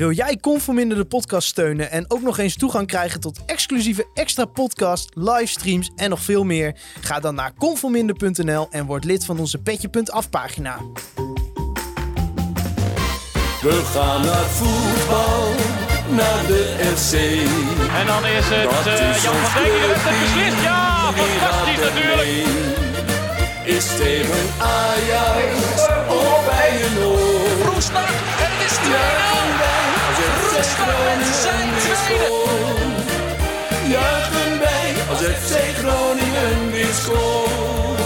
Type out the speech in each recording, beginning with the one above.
Wil jij Conforminder de podcast steunen en ook nog eens toegang krijgen tot exclusieve extra podcast, livestreams en nog veel meer? Ga dan naar conforminder.nl en word lid van onze Petje.af pagina. We gaan naar voetbal, naar de FC. En dan is het Dat eh, is Jan van Dijk die de wedstrijd clubteam. beslist. Ja, fantastisch natuurlijk. Is tegen Ajax of bij een oor. Roestak en het is 2-0. Roestak met zijn tweede. Juichen wij als FC Groningen weer scoort.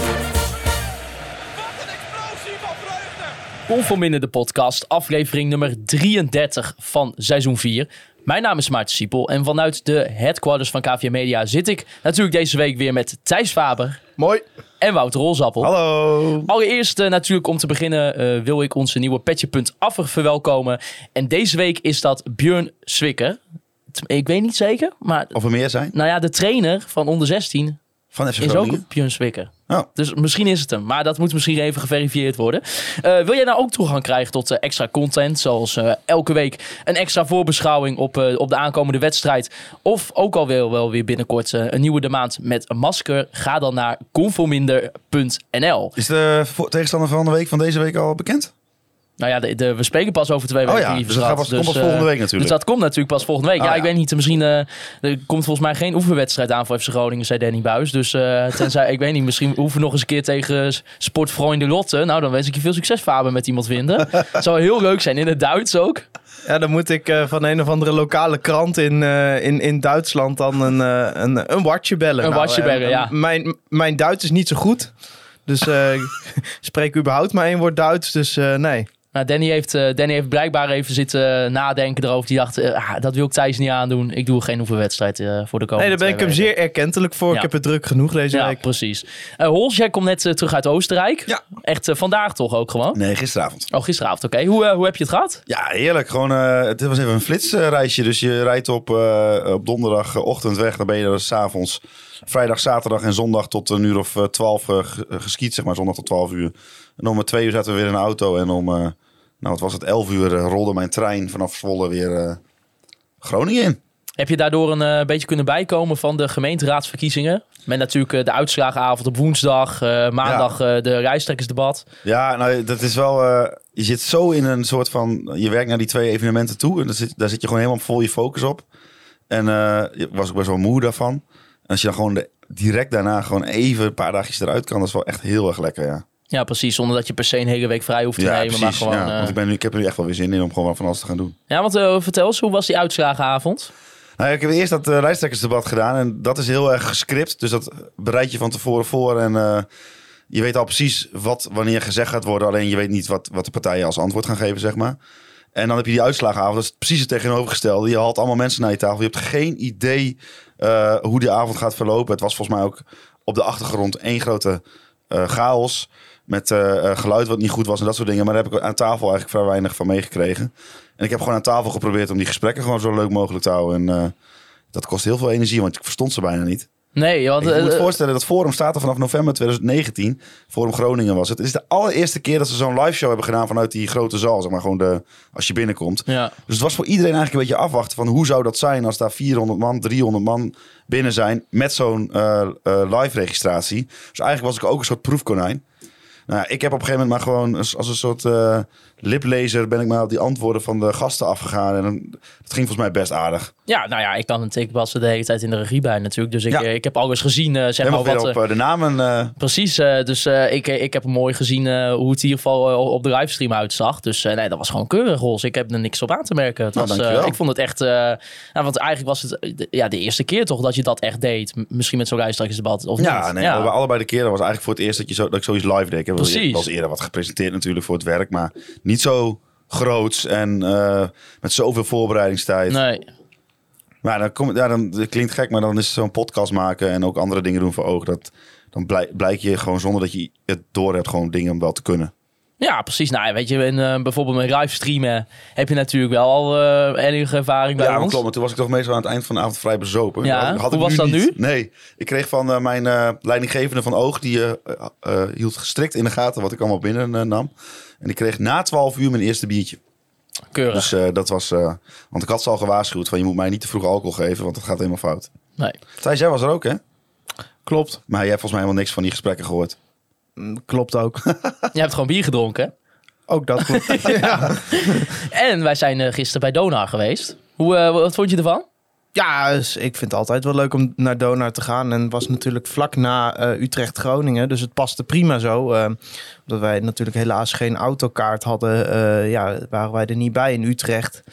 Conforminder de podcast, aflevering nummer 33 van seizoen 4. Mijn naam is Maarten Siepel en vanuit de headquarters van KVM Media zit ik natuurlijk deze week weer met Thijs Faber Mooi. en Wouter Rolzappel. Hallo. Allereerst eh, natuurlijk om te beginnen eh, wil ik onze nieuwe Petje.affer verwelkomen. En deze week is dat Björn Swikker. T- Ik weet niet zeker, maar Of er meer zijn? nou ja, de trainer van onder 16 Van FC is ook Björn Swikker. Oh. Dus misschien is het hem, maar dat moet misschien even geverifieerd worden. Eh, wil jij nou ook toegang krijgen tot eh, extra content, zoals eh, elke week een extra voorbeschouwing op, op de aankomende wedstrijd, of ook al wel, wel weer binnenkort een nieuwe de maand met een masker, ga dan naar conforminder.nl. Is de tegenstander van de week van deze week al bekend? Nou ja, de, de- we spreken pas over twee weken. Oh ja, dus dat gaat pas- komt pas eh, volgende week natuurlijk. Dus dat komt natuurlijk pas volgende week. Oh ja, ja. ik weet niet. Misschien eh, er komt volgens mij geen oefenwedstrijd aan voor FC Groningen, zei Danny Buis. Dus eh, tenzij, ik weet niet, misschien hoeven we nog eens een keer tegen Sportfreunde Lotte. Nou, dan wens ik je veel succes, Faber, met iemand vinden. Zou heel leuk zijn, in het Duits ook. Ja, dan moet ik eh, van een of andere lokale krant in, eh, in, in Duitsland dan een, eh, een, een watje bellen. Een Nou, watje eh, bellen, ja. Mijn, mijn Duits is niet zo goed. Dus eh, ik spreek überhaupt maar één woord Duits. Dus eh, nee. Nou, Danny heeft, eh, Danny heeft blijkbaar even zitten nadenken erover. Die dacht, eh, ah, dat wil ik Thijs niet aandoen. Ik doe geen oefenwedstrijd eh, voor de komende Nee, daar ben ik hem weken. zeer erkentelijk voor. Ja. Ik heb het druk genoeg deze Ja, week. precies. Eh Hols, jij komt net eh, terug uit Oostenrijk. Ja. Echt eh, vandaag toch ook gewoon? Nee, gisteravond. Oh, gisteravond, oké. Hoe, eh, hoe heb je het gehad? Ja, heerlijk. Gewoon, eh, het was even een flitsreisje. Dus je rijdt op, eh, op donderdagochtend weg. Dan ben je er s'avonds vrijdag, zaterdag en zondag tot een uur of eh, twaalf eh, ge- geskiet. Zeg maar zondag tot twaalf uur. En om twee uur zaten we weer in een auto. En om, eh, nou wat was het, elf uur eh, rolde mijn trein vanaf Zwolle weer eh, Groningen in. Heb je daardoor een eh, beetje kunnen bijkomen van de gemeenteraadsverkiezingen? Met natuurlijk de uitslagenavond op woensdag, maandag de rijstrekkersdebat. Ja, nou, dat is wel. je zit zo in een soort van. Je werkt naar die twee evenementen toe. En daar zit, daar zit je gewoon helemaal vol je focus op. En ik was ook best wel moe daarvan. En als je dan gewoon de- direct daarna gewoon even een paar dagjes eruit kan, dat is wel echt heel erg lekker. Ja, Ja, precies. Zonder dat je per se een hele week vrij hoeft te ja nemen. Maar gewoon, ja, eh, want ik, ben nu, ik heb er nu echt wel weer zin in om gewoon van alles te gaan doen. ja, want eh, vertel eens, hoe was die uitslagenavond? Nou, ja, ik heb eerst dat uh, lijsttrekkersdebat gedaan. En dat is heel erg gescript. Dus dat bereid je van tevoren voor. En eh, je weet al precies wat wanneer gezegd gaat worden. Alleen je weet niet wat, wat de partijen als antwoord gaan geven, zeg maar. En dan heb je die uitslagenavond. Dat is precies het tegenovergestelde. Je haalt allemaal mensen naar je tafel. Je hebt geen idee eh, hoe die avond gaat verlopen. Het was volgens mij ook op de achtergrond één grote eh, chaos. Met eh, eh, geluid wat niet goed was en dat soort dingen. Maar daar heb ik aan tafel eigenlijk vrij weinig van meegekregen. En ik heb gewoon aan tafel geprobeerd om die gesprekken gewoon zo leuk mogelijk te houden. En eh, dat kost heel veel energie, want ik verstond ze bijna niet. Nee, want... je moet je voorstellen, dat Forum staat er vanaf november 2019. Forum Groningen was het. Het is de allereerste keer dat ze zo'n live show hebben gedaan vanuit die grote zaal. Zeg maar gewoon de, als je binnenkomt. ja. Dus het was voor iedereen eigenlijk een beetje afwachten van hoe zou dat zijn als daar 400 man, 300 man binnen zijn met zo'n live registratie. Dus eigenlijk was ik ook een soort proefkonijn. Nou, ik heb op een gegeven moment maar gewoon als, als een soort eh, liplezer ben ik maar op die antwoorden van de gasten afgegaan. En dat ging volgens mij best aardig. ja, nou ja, ik kan natuurlijk was de hele tijd in de regie bij natuurlijk. Dus ik, Ja. eh, ik heb alles gezien, eh, zeg maar wat... op eh, de namen. Precies, dus ik, ik heb mooi gezien hoe het in ieder geval op de livestream uitzag. Dus nee, dat was gewoon keurig, Rols. Ik heb er niks op aan te merken. Het Nou, was, ik vond het echt... nou, want eigenlijk was het de, ja, de eerste keer toch dat je dat echt deed. Misschien met zo'n lijsttrekkersdebat, of ja, niet? nee, bij allebei de keren was eigenlijk voor het eerst dat, je zo, dat ik zoiets live deed. Ik heb wel- Precies. wel eens eerder wat gepresenteerd natuurlijk voor het werk, maar niet zo groots en eh, met zoveel voorbereidingstijd. Nee, Maar dan, kom, ja, dan dat klinkt gek, maar dan is zo'n podcast maken en ook andere dingen doen voor ogen. Dat, dan blijk, blijk je gewoon zonder dat je het door hebt, gewoon dingen wel te kunnen. Ja, precies. Nou, weet je, in, eh, bijvoorbeeld met livestreamen heb je natuurlijk wel al eh enige ervaring bij ja, ons. klopt. Maar toen was ik toch meestal aan het eind van de avond vrij bezopen. Ja, had hoe ik was dat niet. nu? Nee, ik kreeg van eh, mijn eh, leidinggevende van Oog, die hield gestrikt in de gaten wat ik allemaal binnen nam. En ik kreeg na 12 uur mijn eerste biertje. keurig. Dus eh, dat was... eh, want ik had ze al gewaarschuwd van je moet mij niet te vroeg alcohol geven, want dat gaat helemaal fout. Nee. Thijs, jij was er ook, hè? Klopt. Maar jij hebt volgens mij helemaal niks van die gesprekken gehoord. Mm, Klopt ook. Je hebt gewoon bier gedronken. ook dat klopt. ja. En wij zijn eh, gisteren bij Donar geweest. Hoe, eh, wat vond je ervan? Ja, dus ik vind het altijd wel leuk om naar Donar te gaan. En het was natuurlijk vlak na eh, Utrecht-Groningen. Dus het paste prima zo. eh, omdat wij natuurlijk helaas geen autokaart hadden. eh, ja, waren wij er niet bij in Utrecht.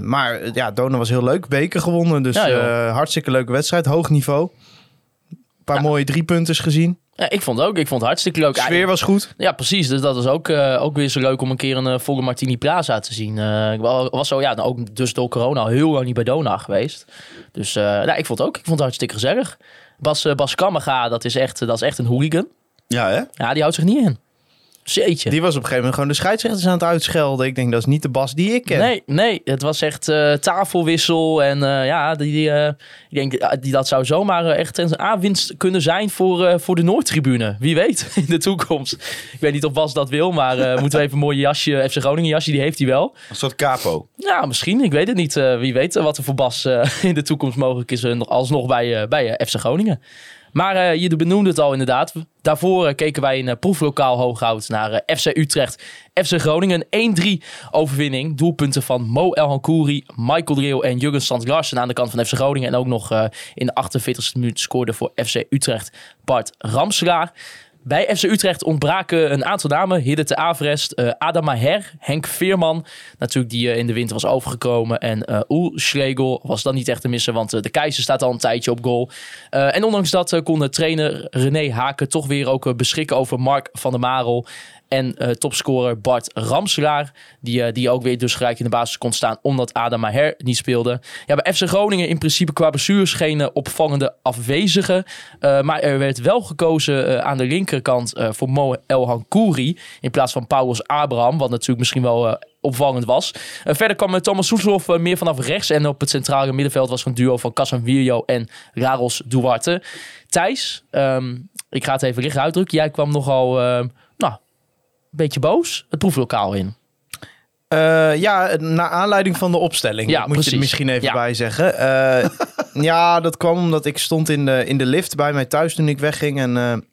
Maar ja, Donar was heel leuk. Beker gewonnen. Dus Ja, hartstikke leuke wedstrijd. Hoog niveau. Een paar Ja. mooie driepunters gezien. Ja, ik vond het ook. Ik vond het hartstikke leuk. De sfeer was goed. Ja, precies. Dus dat was ook, eh, ook weer zo leuk om een keer een eh, volle Martini Plaza te zien. Eh, ik wa- was zo, ja, nou, ook dus door corona heel lang niet bij Dona geweest. Dus eh, nou, ik vond het ook. Ik vond het hartstikke gezellig. Bas, Bas Kammerga, dat is, echt, dat is echt een hooligan. Ja, hè? Ja, die houdt zich niet in. Zeetje. Die was op een gegeven moment gewoon de scheidsrechters aan het uitschelden. Ik denk, dat is niet de Bas die ik ken. Nee, nee, het was echt eh, tafelwissel. En eh, ja, die, die, eh, ik denk, eh, die, dat zou zomaar echt een aanwinst kunnen zijn voor, eh, voor de Noordtribune. Wie weet, in de toekomst. Ik weet niet of Bas dat wil, maar eh, moeten we even een mooi jasje, FC Groningen jasje, die heeft hij wel. Een soort capo. Ja, misschien. Ik weet het niet. Eh, wie weet wat er voor Bas eh, in de toekomst mogelijk is. nog alsnog bij, eh, bij FC Groningen. Maar eh, je benoemde het al inderdaad. Daarvoor eh, keken wij in eh, proeflokaal Hooghout naar FC Utrecht. FC Groningen. Een 1-3 overwinning. Doelpunten van Mo El Hankouri, Michael Driel en Jurgen Sands Larsen aan de kant van FC Groningen. En ook nog in de 48e minuut scoorde voor FC Utrecht Bart Ramselaar. Bij FC Utrecht ontbraken een aantal namen. Hidde te Averest, eh Adam Maher, Henk Veerman. Natuurlijk die eh, in de winter was overgekomen. En eh Oel Schlegel was dan niet echt te missen. Want de keizer staat al een tijdje op goal. En ondanks dat kon trainer René Haken toch weer ook beschikken over Mark van der Marel. En eh, topscorer Bart Ramselaar. Die, eh, die ook weer dus gelijk in de basis kon staan. Omdat Adam Maher niet speelde. Ja, bij FC Groningen in principe qua blessures geen eh, opvallende afwezige. Maar er werd wel gekozen aan de linkerkant voor Mo El Hankouri. In plaats van Paulus Abraham. Wat natuurlijk misschien wel opvallend was. Verder kwam Thomas Soeslof meer vanaf rechts. En op het centrale middenveld was een duo van Casemiro en Raros Duarte. Thijs, ehm, ik ga het even licht uitdrukken. Jij kwam nogal, eh, nou, een beetje boos het proeflokaal in. Eh, ja, naar aanleiding van de opstelling. Ja, moet je er misschien even Ja. bij zeggen. Eh, ja, dat kwam omdat ik stond in de, in de lift bij mij thuis toen ik wegging. En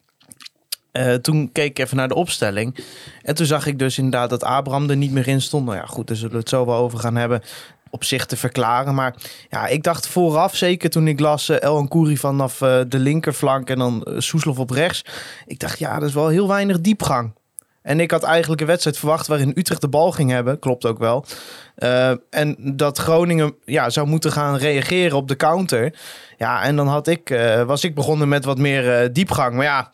eh, toen keek ik even naar de opstelling. En toen zag ik dus inderdaad dat Abraham er niet meer in stond. Nou ja, goed, daar zullen we het zo wel over gaan hebben. Op zich te verklaren. Maar ja, ik dacht vooraf, zeker toen ik las El Ancoury vanaf de linkerflank en dan Soeslof op rechts. Ik dacht, ja, dat is wel heel weinig diepgang. En ik had eigenlijk een wedstrijd verwacht waarin Utrecht de bal ging hebben. Klopt ook wel. Uh, en dat Groningen ja, zou moeten gaan reageren op de counter. Ja, en dan had ik, uh, was ik begonnen met wat meer uh, diepgang. Maar ja,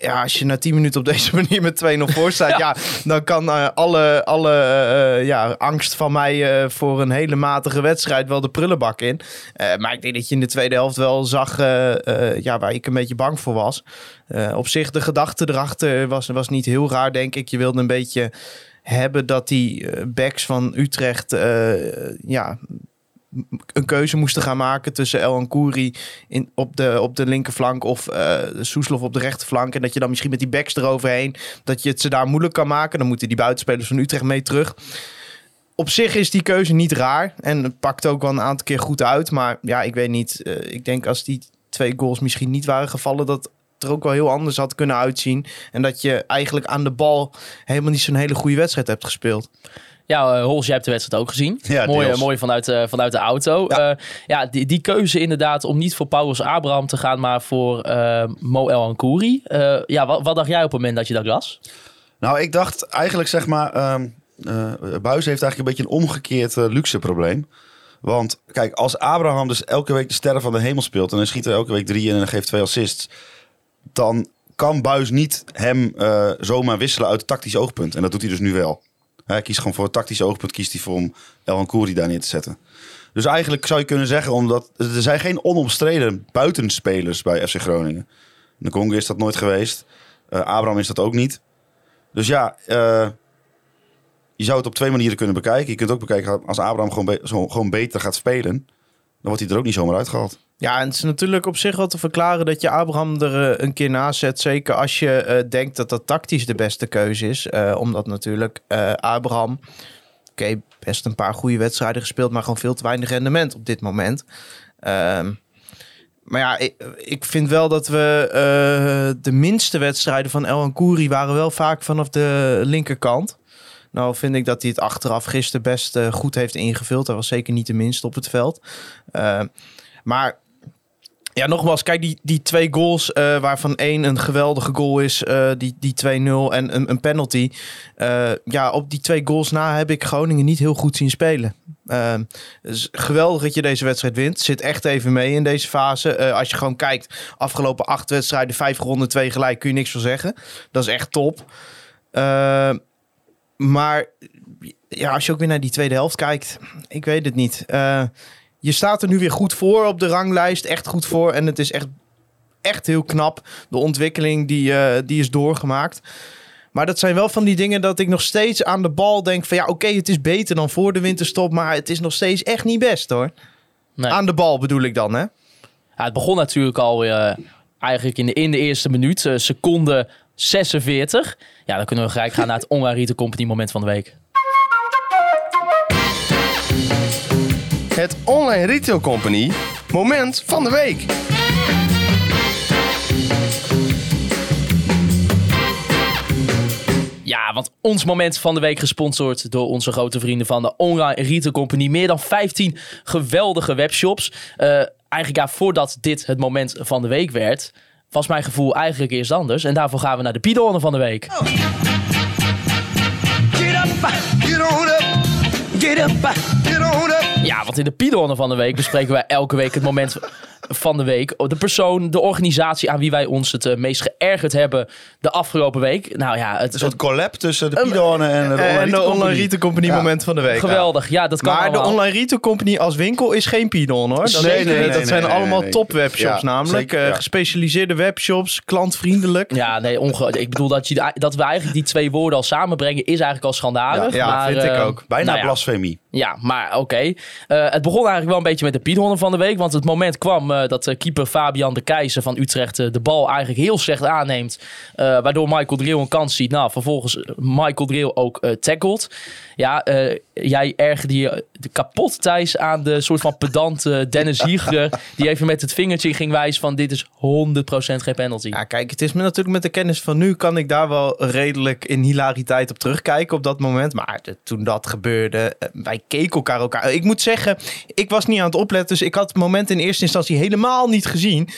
ja, als je na 10 minuten op deze manier met 2-0 voor staat, ja. ja. dan kan uh, alle, alle uh, ja, angst van mij uh, voor een hele matige wedstrijd wel de prullenbak in. Maar ik denk dat je in de tweede helft wel zag ja, waar ik een beetje bang voor was. Op zich, de gedachte erachter was, was niet heel raar, denk ik. Je wilde een beetje hebben dat die backs van Utrecht ja, een keuze moesten gaan maken tussen El Ancoury in op de, op de linkerflank of uh, Soeslof op de rechterflank. En dat je dan misschien met die backs eroverheen, dat je het ze daar moeilijk kan maken. Dan moeten die buitenspelers van Utrecht mee terug. Op zich is die keuze niet raar en het pakt ook wel een aantal keer goed uit. Maar ja, ik weet niet. Uh, ik denk als die twee goals misschien niet waren gevallen, dat er ook wel heel anders had kunnen uitzien. En dat je eigenlijk aan de bal helemaal niet zo'n hele goede wedstrijd hebt gespeeld. Ja, uh, Hols, jij hebt de wedstrijd ook gezien. Ja, mooi, mooi vanuit, uh, vanuit de auto. Ja, uh, ja die, die keuze inderdaad om niet voor Paulus Abraham te gaan, maar voor Mo El Ankouri. ja, wat, wat, dacht jij op het moment dat je dat las? Nou, ik dacht eigenlijk zeg maar... Um, Buis heeft eigenlijk een beetje een omgekeerd luxe probleem. Want kijk, als Abraham dus elke week de sterren van de hemel speelt... en hij schiet er elke week drie in en hij geeft twee assists... dan kan Buis niet hem uh, zomaar wisselen uit het tactisch oogpunt. En dat doet hij dus nu wel. Hij kiest gewoon voor het tactisch oogpunt, kiest hij voor om El Ankouri daar neer te zetten. Dus eigenlijk zou je kunnen zeggen, omdat er zijn geen onomstreden buitenspelers bij FC Groningen. De Congo is dat nooit geweest. Uh, Abraham is dat ook niet. Dus ja, uh, je zou het op twee manieren kunnen bekijken. Je kunt ook bekijken als Abraham gewoon, gewoon beter gaat spelen. Dan wordt hij er ook niet zomaar uitgehaald. Ja, en het is natuurlijk op zich wel te verklaren dat je Abraham er uh, een keer naast zet. Zeker als je uh, denkt dat dat tactisch de beste keuze is. Uh, omdat natuurlijk Abraham... oké, best een paar goede wedstrijden gespeeld, maar gewoon veel te weinig rendement op dit moment. Ehm, maar ja, ik, ik vind wel dat we eh, de minste wedstrijden van El Kouri waren wel vaak vanaf de linkerkant. Nou vind ik dat hij het achteraf gisteren best eh, goed heeft ingevuld. Hij was zeker niet de minste op het veld. Ehm, maar ja, nogmaals, kijk, die, die twee goals, eh, waarvan één een geweldige goal is, eh, die, die 2-0 en een, een penalty. Eh, ja, op die twee goals na heb ik Groningen niet heel goed zien spelen. dus geweldig dat je deze wedstrijd wint. Zit echt even mee in deze fase. als je gewoon kijkt, afgelopen acht wedstrijden, vijf gewonnen, twee gelijk, kun je niks van zeggen. Dat is echt top. maar ja, als je ook weer naar die tweede helft kijkt, ik weet het niet je staat er nu weer goed voor op de ranglijst. Echt goed voor. En het is echt, echt heel knap. De ontwikkeling die, uh, die is doorgemaakt. Maar dat zijn wel van die dingen dat ik nog steeds aan de bal denk van... ja, oké, het is beter dan voor de winterstop... maar het is nog steeds echt niet best, hoor. Nee. Aan de bal bedoel ik dan, hè? Ja, het begon natuurlijk al uh, eigenlijk in de, in de eerste minuut. Uh, seconde 46. Ja, dan kunnen we gelijk gaan naar het Online Company moment van de week. Het Online Retail Company moment van de week. Ja, want ons moment van de week gesponsord door onze grote vrienden van de Online Retail Company. Meer dan 15 geweldige webshops. Uh, eigenlijk ja, voordat dit het moment van de week werd, was mijn gevoel eigenlijk eerst anders. En daarvoor gaan we naar de Pidonne van de week. Oh. Get up, get on up, get up. Ja, want in de Pidonne van de week bespreken wij elke week het moment van de week. De persoon, de organisatie aan wie wij ons het uh, meest geërgerd hebben de afgelopen week. Nou ja, het, een soort collab tussen de Pidonne en de Online, en de online Retail Company moment van de week. Geweldig, ja, dat kan Maar de Online Retail Company als winkel is geen Pidon hoor. Dat, nee, nee, dat zijn allemaal top webshops namelijk. Zeker, uh, gespecialiseerde webshops, klantvriendelijk. Ja, nee, onge ik bedoel dat, je, dat we eigenlijk die twee woorden al samenbrengen is eigenlijk al schandalig. Ja, maar, vind ik eh, ook. Bijna nou blasfemie. Ja, maar oké. het begon eigenlijk wel een beetje met de Piedhonnen van de week. Want het moment kwam dat keeper Fabian de Keizer van Utrecht de bal eigenlijk heel slecht aanneemt. waardoor Michael Driel een kans ziet. Nou, vervolgens Michael Driel ook tackled. Ja, jij ergerde je kapot, Thijs, aan de soort van pedante Dennis Hieger. die even met het vingertje ging wijzen van dit is 100% geen penalty. Ja, kijk, het is me natuurlijk met de kennis van nu kan ik daar wel redelijk in hilariteit op terugkijken op dat moment. Maar toen dat gebeurde, eh, wij keken elkaar elkaar. Ik moet zeggen, ik was niet aan het opletten, dus ik had het moment in eerste instantie helemaal niet gezien.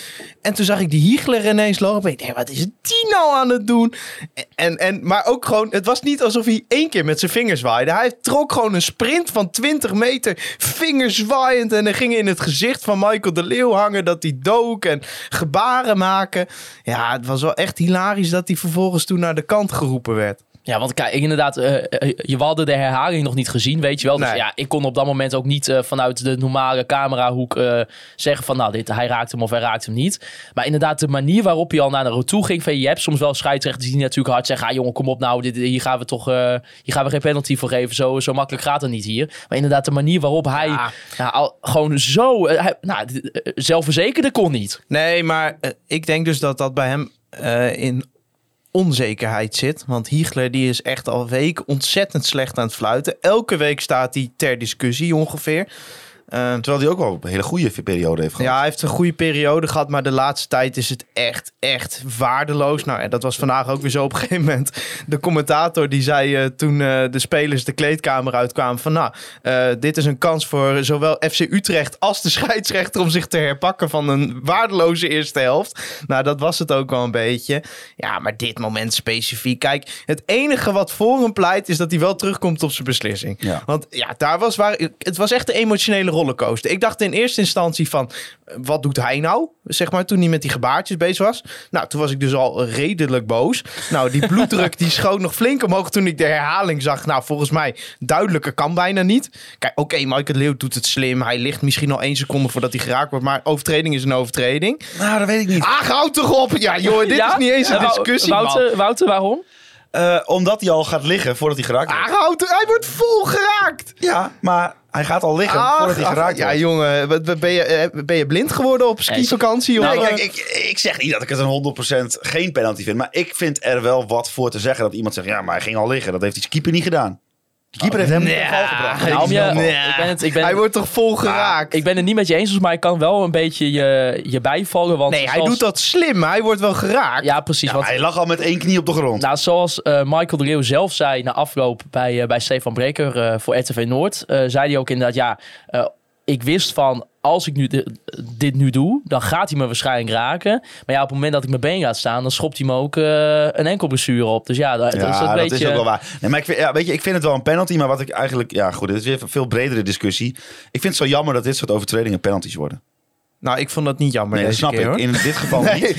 En toen zag ik die Hiegler ineens lopen. Ik dacht, wat is die nou aan het doen? En, en, maar ook gewoon, het was niet alsof hij één keer met zijn vingers zwaaide. Hij trok gewoon een sprint van 20 meter, vingers zwaaiend. En dan ging in het gezicht van Michael de Leeuw hangen dat hij dook en gebaren maken. Ja, het was wel echt hilarisch dat hij vervolgens toen naar de kant geroepen werd. Ja, want kijk, inderdaad, uh, je hadden de herhaling nog niet gezien, weet je wel. Dus ja, ik kon op dat moment ook niet uh, vanuit de normale camerahoek uh, zeggen van, nou, dit, hij raakt hem of hij raakt hem niet. Maar inderdaad, de manier waarop hij al naar de toe ging, van, je hebt soms wel scheidsrechters die natuurlijk hard zeggen, ah jongen, kom op nou, dit, hier gaan we toch, hier gaan we geen penalty voor geven. Zo, zo makkelijk gaat het niet hier. Maar inderdaad, de manier waarop hij ja. al, gewoon zo, hij, nou, zelfverzekerde kon niet. Nee, maar ik denk dus dat dat bij hem in onzekerheid zit. Want Hiegler die is echt al week ontzettend slecht aan het fluiten. Elke week staat hij ter discussie ongeveer. Uh, Terwijl hij ook wel een hele goede periode heeft gehad. Ja, hij heeft een goede periode gehad, maar de laatste tijd is het echt, echt waardeloos. Nou, en dat was vandaag ook weer zo op een gegeven moment. De commentator die zei uh, toen uh, de spelers de kleedkamer uitkwamen van... nou, dit is een kans voor zowel FC Utrecht als de scheidsrechter om zich te herpakken van een waardeloze eerste helft. Nou, dat was het ook wel een beetje. Ja, maar dit moment specifiek. Kijk, het enige wat voor hem pleit is dat hij wel terugkomt op zijn beslissing. Ja. Want ja, daar was waar... Het was echt de emotionele rol rollercoaster. Ik dacht in eerste instantie van, wat doet hij nou? Zeg maar, toen hij met die gebaartjes bezig was. Nou, toen was ik dus al redelijk boos. Nou, die bloeddruk die schoot nog flink omhoog toen ik de herhaling zag. Nou, volgens mij duidelijker kan bijna niet. Kijk, oké, okay, Michael Leeuw doet het slim. Hij ligt misschien al één seconde voordat hij geraakt wordt. Maar overtreding is een overtreding. Nou, dat weet ik niet. Ah, houd toch op! Ja, joh, dit is niet eens een discussie, Wouter, Wouter, waarom? Uh, omdat hij al gaat liggen voordat hij geraakt wordt. Ah, hij wordt vol geraakt! Ja, maar hij gaat al liggen voordat hij geraakt Ja, jongen, ben je, eh, ben je blind geworden op skivakantie? Nee, kijk, ik, ik zeg niet dat ik het een 100% geen penalty vind. Maar ik vind er wel wat voor te zeggen dat iemand zegt... ja, maar hij ging al liggen. Dat heeft die keeper niet gedaan. Die keeper heeft hem niet in val gebracht. Nou, om je- Nee. ik ben het, ik ben, Hij wordt toch vol geraakt? ik ben het niet met je eens, maar ik kan wel een beetje je, je bijvallen. Want nee, hij zoals- doet dat slim. Hij wordt wel geraakt. Ja, precies. Ja, want, hij lag al met één knie op de grond. nou, zoals eh, Michael de Leeuw zelf zei na afloop bij, eh, bij Stefan Breker eh, voor RTV Noord, eh, zei hij ook inderdaad, ja, eh, ik wist van, als ik nu di- dit nu doe, dan gaat hij me waarschijnlijk raken. Maar ja, op het moment dat ik mijn been laat staan, dan schopt hij me ook eh, een enkel blessure op. Dus ja, dat, Ja, is dat beetje... is ook wel waar. Nee, maar ik vind, ja, weet je, ik vind het wel een penalty, maar wat ik eigenlijk... Ja, goed, dit is weer een veel bredere discussie. Ik vind het zo jammer dat dit soort overtredingen penalties worden. Nou, ik vond dat niet jammer Nee, dat deze snap keer, ik. hoor. In dit geval niet.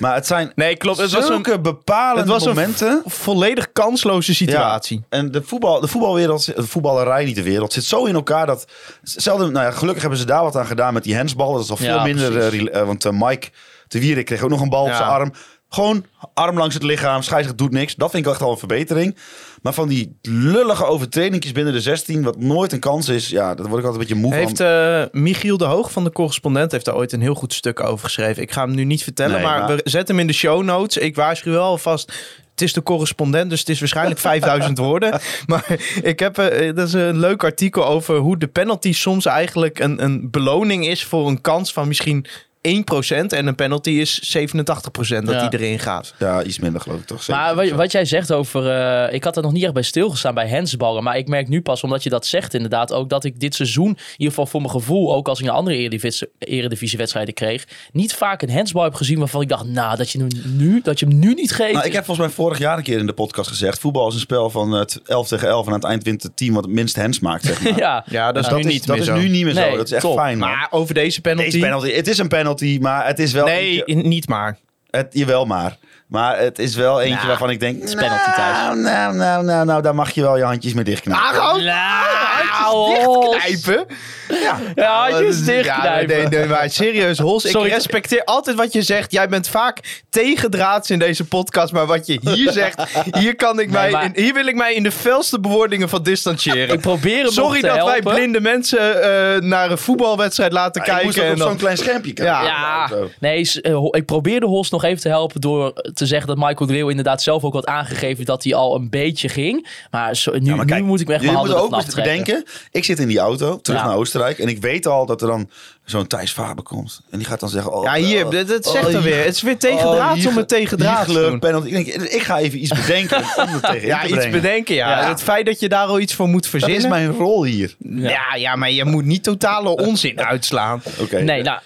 Maar het zijn Nee, klopt. Het was een bepalende het was een momenten. volledig kansloze situatie. Ja, en de, voetbal, de voetbalwereld, de voetballerij niet de wereld, zit zo in elkaar dat... Zelden, nou ja, gelukkig hebben ze daar wat aan gedaan met die handsballen. Dat is al veel Ja, minder... eh, eh, want eh, Mike de Wierik kreeg ook nog een bal op zijn arm. Gewoon arm langs het lichaam, scheidsrechter doet niks. Dat vind ik echt al een verbetering. Maar van die lullige overtredingjes binnen de 16, wat nooit een kans is... Ja, daar word ik altijd een beetje moe Heeft van. eh, Michiel de Hoog van de correspondent heeft daar ooit een heel goed stuk over geschreven. Ik ga hem nu niet vertellen, Nee, maar, maar- we zetten hem in de show notes. Ik waarschuw wel alvast. Het is de correspondent, dus het is waarschijnlijk 5000 woorden. Maar ik heb eh, dat is een leuk artikel over hoe de penalty soms eigenlijk een, een beloning is voor een kans van misschien 1% en een penalty is 87% dat Ja. die erin gaat. Ja, iets minder geloof ik toch. Maar wat, wat jij zegt over... eh, ik had er nog niet echt bij stilgestaan bij handsballen. Maar ik merk nu pas, omdat je dat zegt inderdaad... ook dat ik dit seizoen, in ieder geval voor mijn gevoel... ook als ik een andere eredivisie- eredivisiewedstrijden kreeg... niet vaak een handsbal heb gezien waarvan ik dacht... nou, dat je, hem nu, dat je hem nu niet geeft. Nou, ik heb volgens mij vorig jaar een keer in de podcast gezegd... voetbal is een spel van eh, 11 tegen 11 en aan het eind wint het team wat het minst hands maakt. Zeg maar. ja, Ja, dat is dat nu is, niet dat meer is zo. nu niet meer Nee, zo. Dat is echt top. fijn. man. Maar over deze penalty... Deze penalty, het is een penalty, maar het is wel... Nee, eentje- niet maar. het, jawel maar. Maar het is wel eentje Nou, waarvan ik denk... is penalty, nou, nou, nou, nou, nou, daar mag je wel je handjes mee dichtknijpen. Ah, gewoon Nou, knijpen. Ja, handjes Ja, dichtknijpen. nee, nee, maar serieus, Hols. Sorry. Ik respecteer altijd wat je zegt. Jij bent vaak tegendraads in deze podcast. Maar wat je hier zegt, hier, kan ik mij maar- in, hier wil ik mij in de felste bewoordingen van distancieren. Ik probeer hem Sorry dat wij blinde mensen eh, naar een voetbalwedstrijd laten Ja, ik moest kijken. En op dan, zo'n klein schermpje kijken. Ja. Ja, nee, eh, ik probeerde Hols nog even te helpen door te zeggen dat Michael de Leeuw inderdaad zelf ook had aangegeven dat hij al een beetje ging. Maar, zo, nu, Ja, maar kijk, nu moet ik me echt mijn handen ervan aftrekken. Ik zit in die auto, terug Ja. naar Oostenrijk. En ik weet al dat er dan zo'n Thijs Faber komt. En die gaat dan zeggen... Oh, ja, hier, oh, dat, dat oh, zegt er weer. Het is weer tegendraads hier- om het tegendraads te doen. penalty. Ik, denk, ik ga even iets bedenken om tegen Ja, iets bedenken, ja. Ja. Het feit dat je daar al iets voor moet Dat verzinnen. is mijn rol hier. ja. ja, maar je moet niet totale onzin uitslaan. Oké. Nee, nou,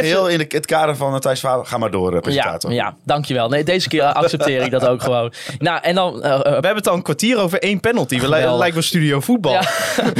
Heel in het kader van eh, Thijs Faber. Ga maar door, eh, ja, presentator. ja, dankjewel. Nee, deze keer accepteer ik dat ook gewoon. Nou, en dan eh, eh, We hebben het al een kwartier over één penalty. We li- Geweldig. lijkt wel studio voetbal. Ja.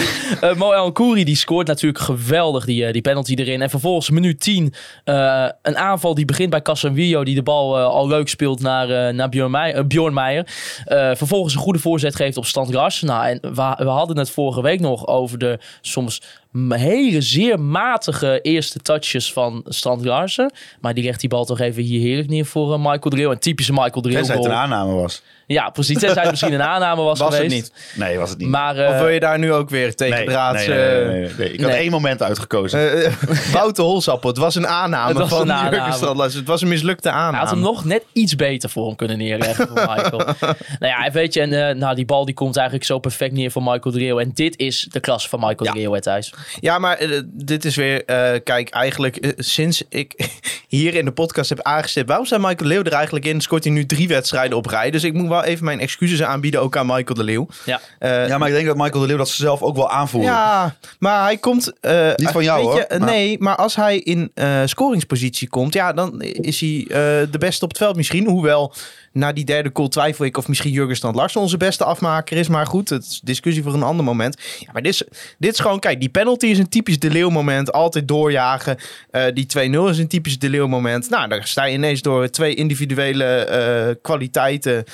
Eh Mo El Kouri die scoort natuurlijk geweldig die, eh, die penalty erin. En vervolgens minuut 10 eh, een aanval die begint bij Casemiro die de bal eh, al leuk speelt naar, eh, naar Bjorn, Meijer, eh, Bjorn Meijer. Eh, vervolgens een goede voorzet geeft op Stand Gras. Nou, en we, we hadden het vorige week nog over de soms hele zeer matige eerste touches van Strand Larsen. Maar die legt die bal toch even hier heerlijk neer voor eh, Michael Dreel. Een typische Michael Dreel Tenzij het een aanname was. Ja, precies. Tenzij het misschien een aanname was, Was het niet. Nee, was het niet. Maar eh, Of wil je daar nu ook weer tegen nee, draads... nee, nee, eh, nee, nee, nee. Ik had één moment uitgekozen. eh, eh, Wouter Holsappel, het was een aanname Het was van een aanname. Het was een mislukte Hij aanname. had hem nog net iets beter voor hem kunnen neerleggen voor Michael. nou ja, en weet je, en, eh, nou, die bal die komt eigenlijk zo perfect neer voor Michael Dreel. En dit is de klas van Michael Ja. Dreel, hè, Thijs. Ja, maar eh, dit is weer... eh, kijk, eigenlijk eh, sinds ik hier in de podcast heb aangestipt... waarom staat Michael de Leeuw er eigenlijk in? Scoort hij nu drie wedstrijden op rij. Dus ik moet wel even mijn excuses aanbieden, ook aan Michael de Leeuw. Ja. Eh, ja, maar ik denk dat Michael de Leeuw dat zelf ook wel aanvoelde. Ja, maar hij komt... eh, Niet van jou, je, hoor, maar- Nee, maar als hij in eh, scoringspositie komt... ja, dan is hij eh, de beste op het veld misschien. Hoewel, na die derde goal twijfel ik... of misschien Jurgen Strand Larsen onze beste afmaker is. Maar goed, het is discussie voor een ander moment. Ja, maar dit is, dit is gewoon... Kijk, die penalty is een typisch De Leeuw moment. Altijd doorjagen. Eh, die 2-0 is een typisch De Leeuw moment. Nou, dan sta je ineens door twee individuele eh, kwaliteiten...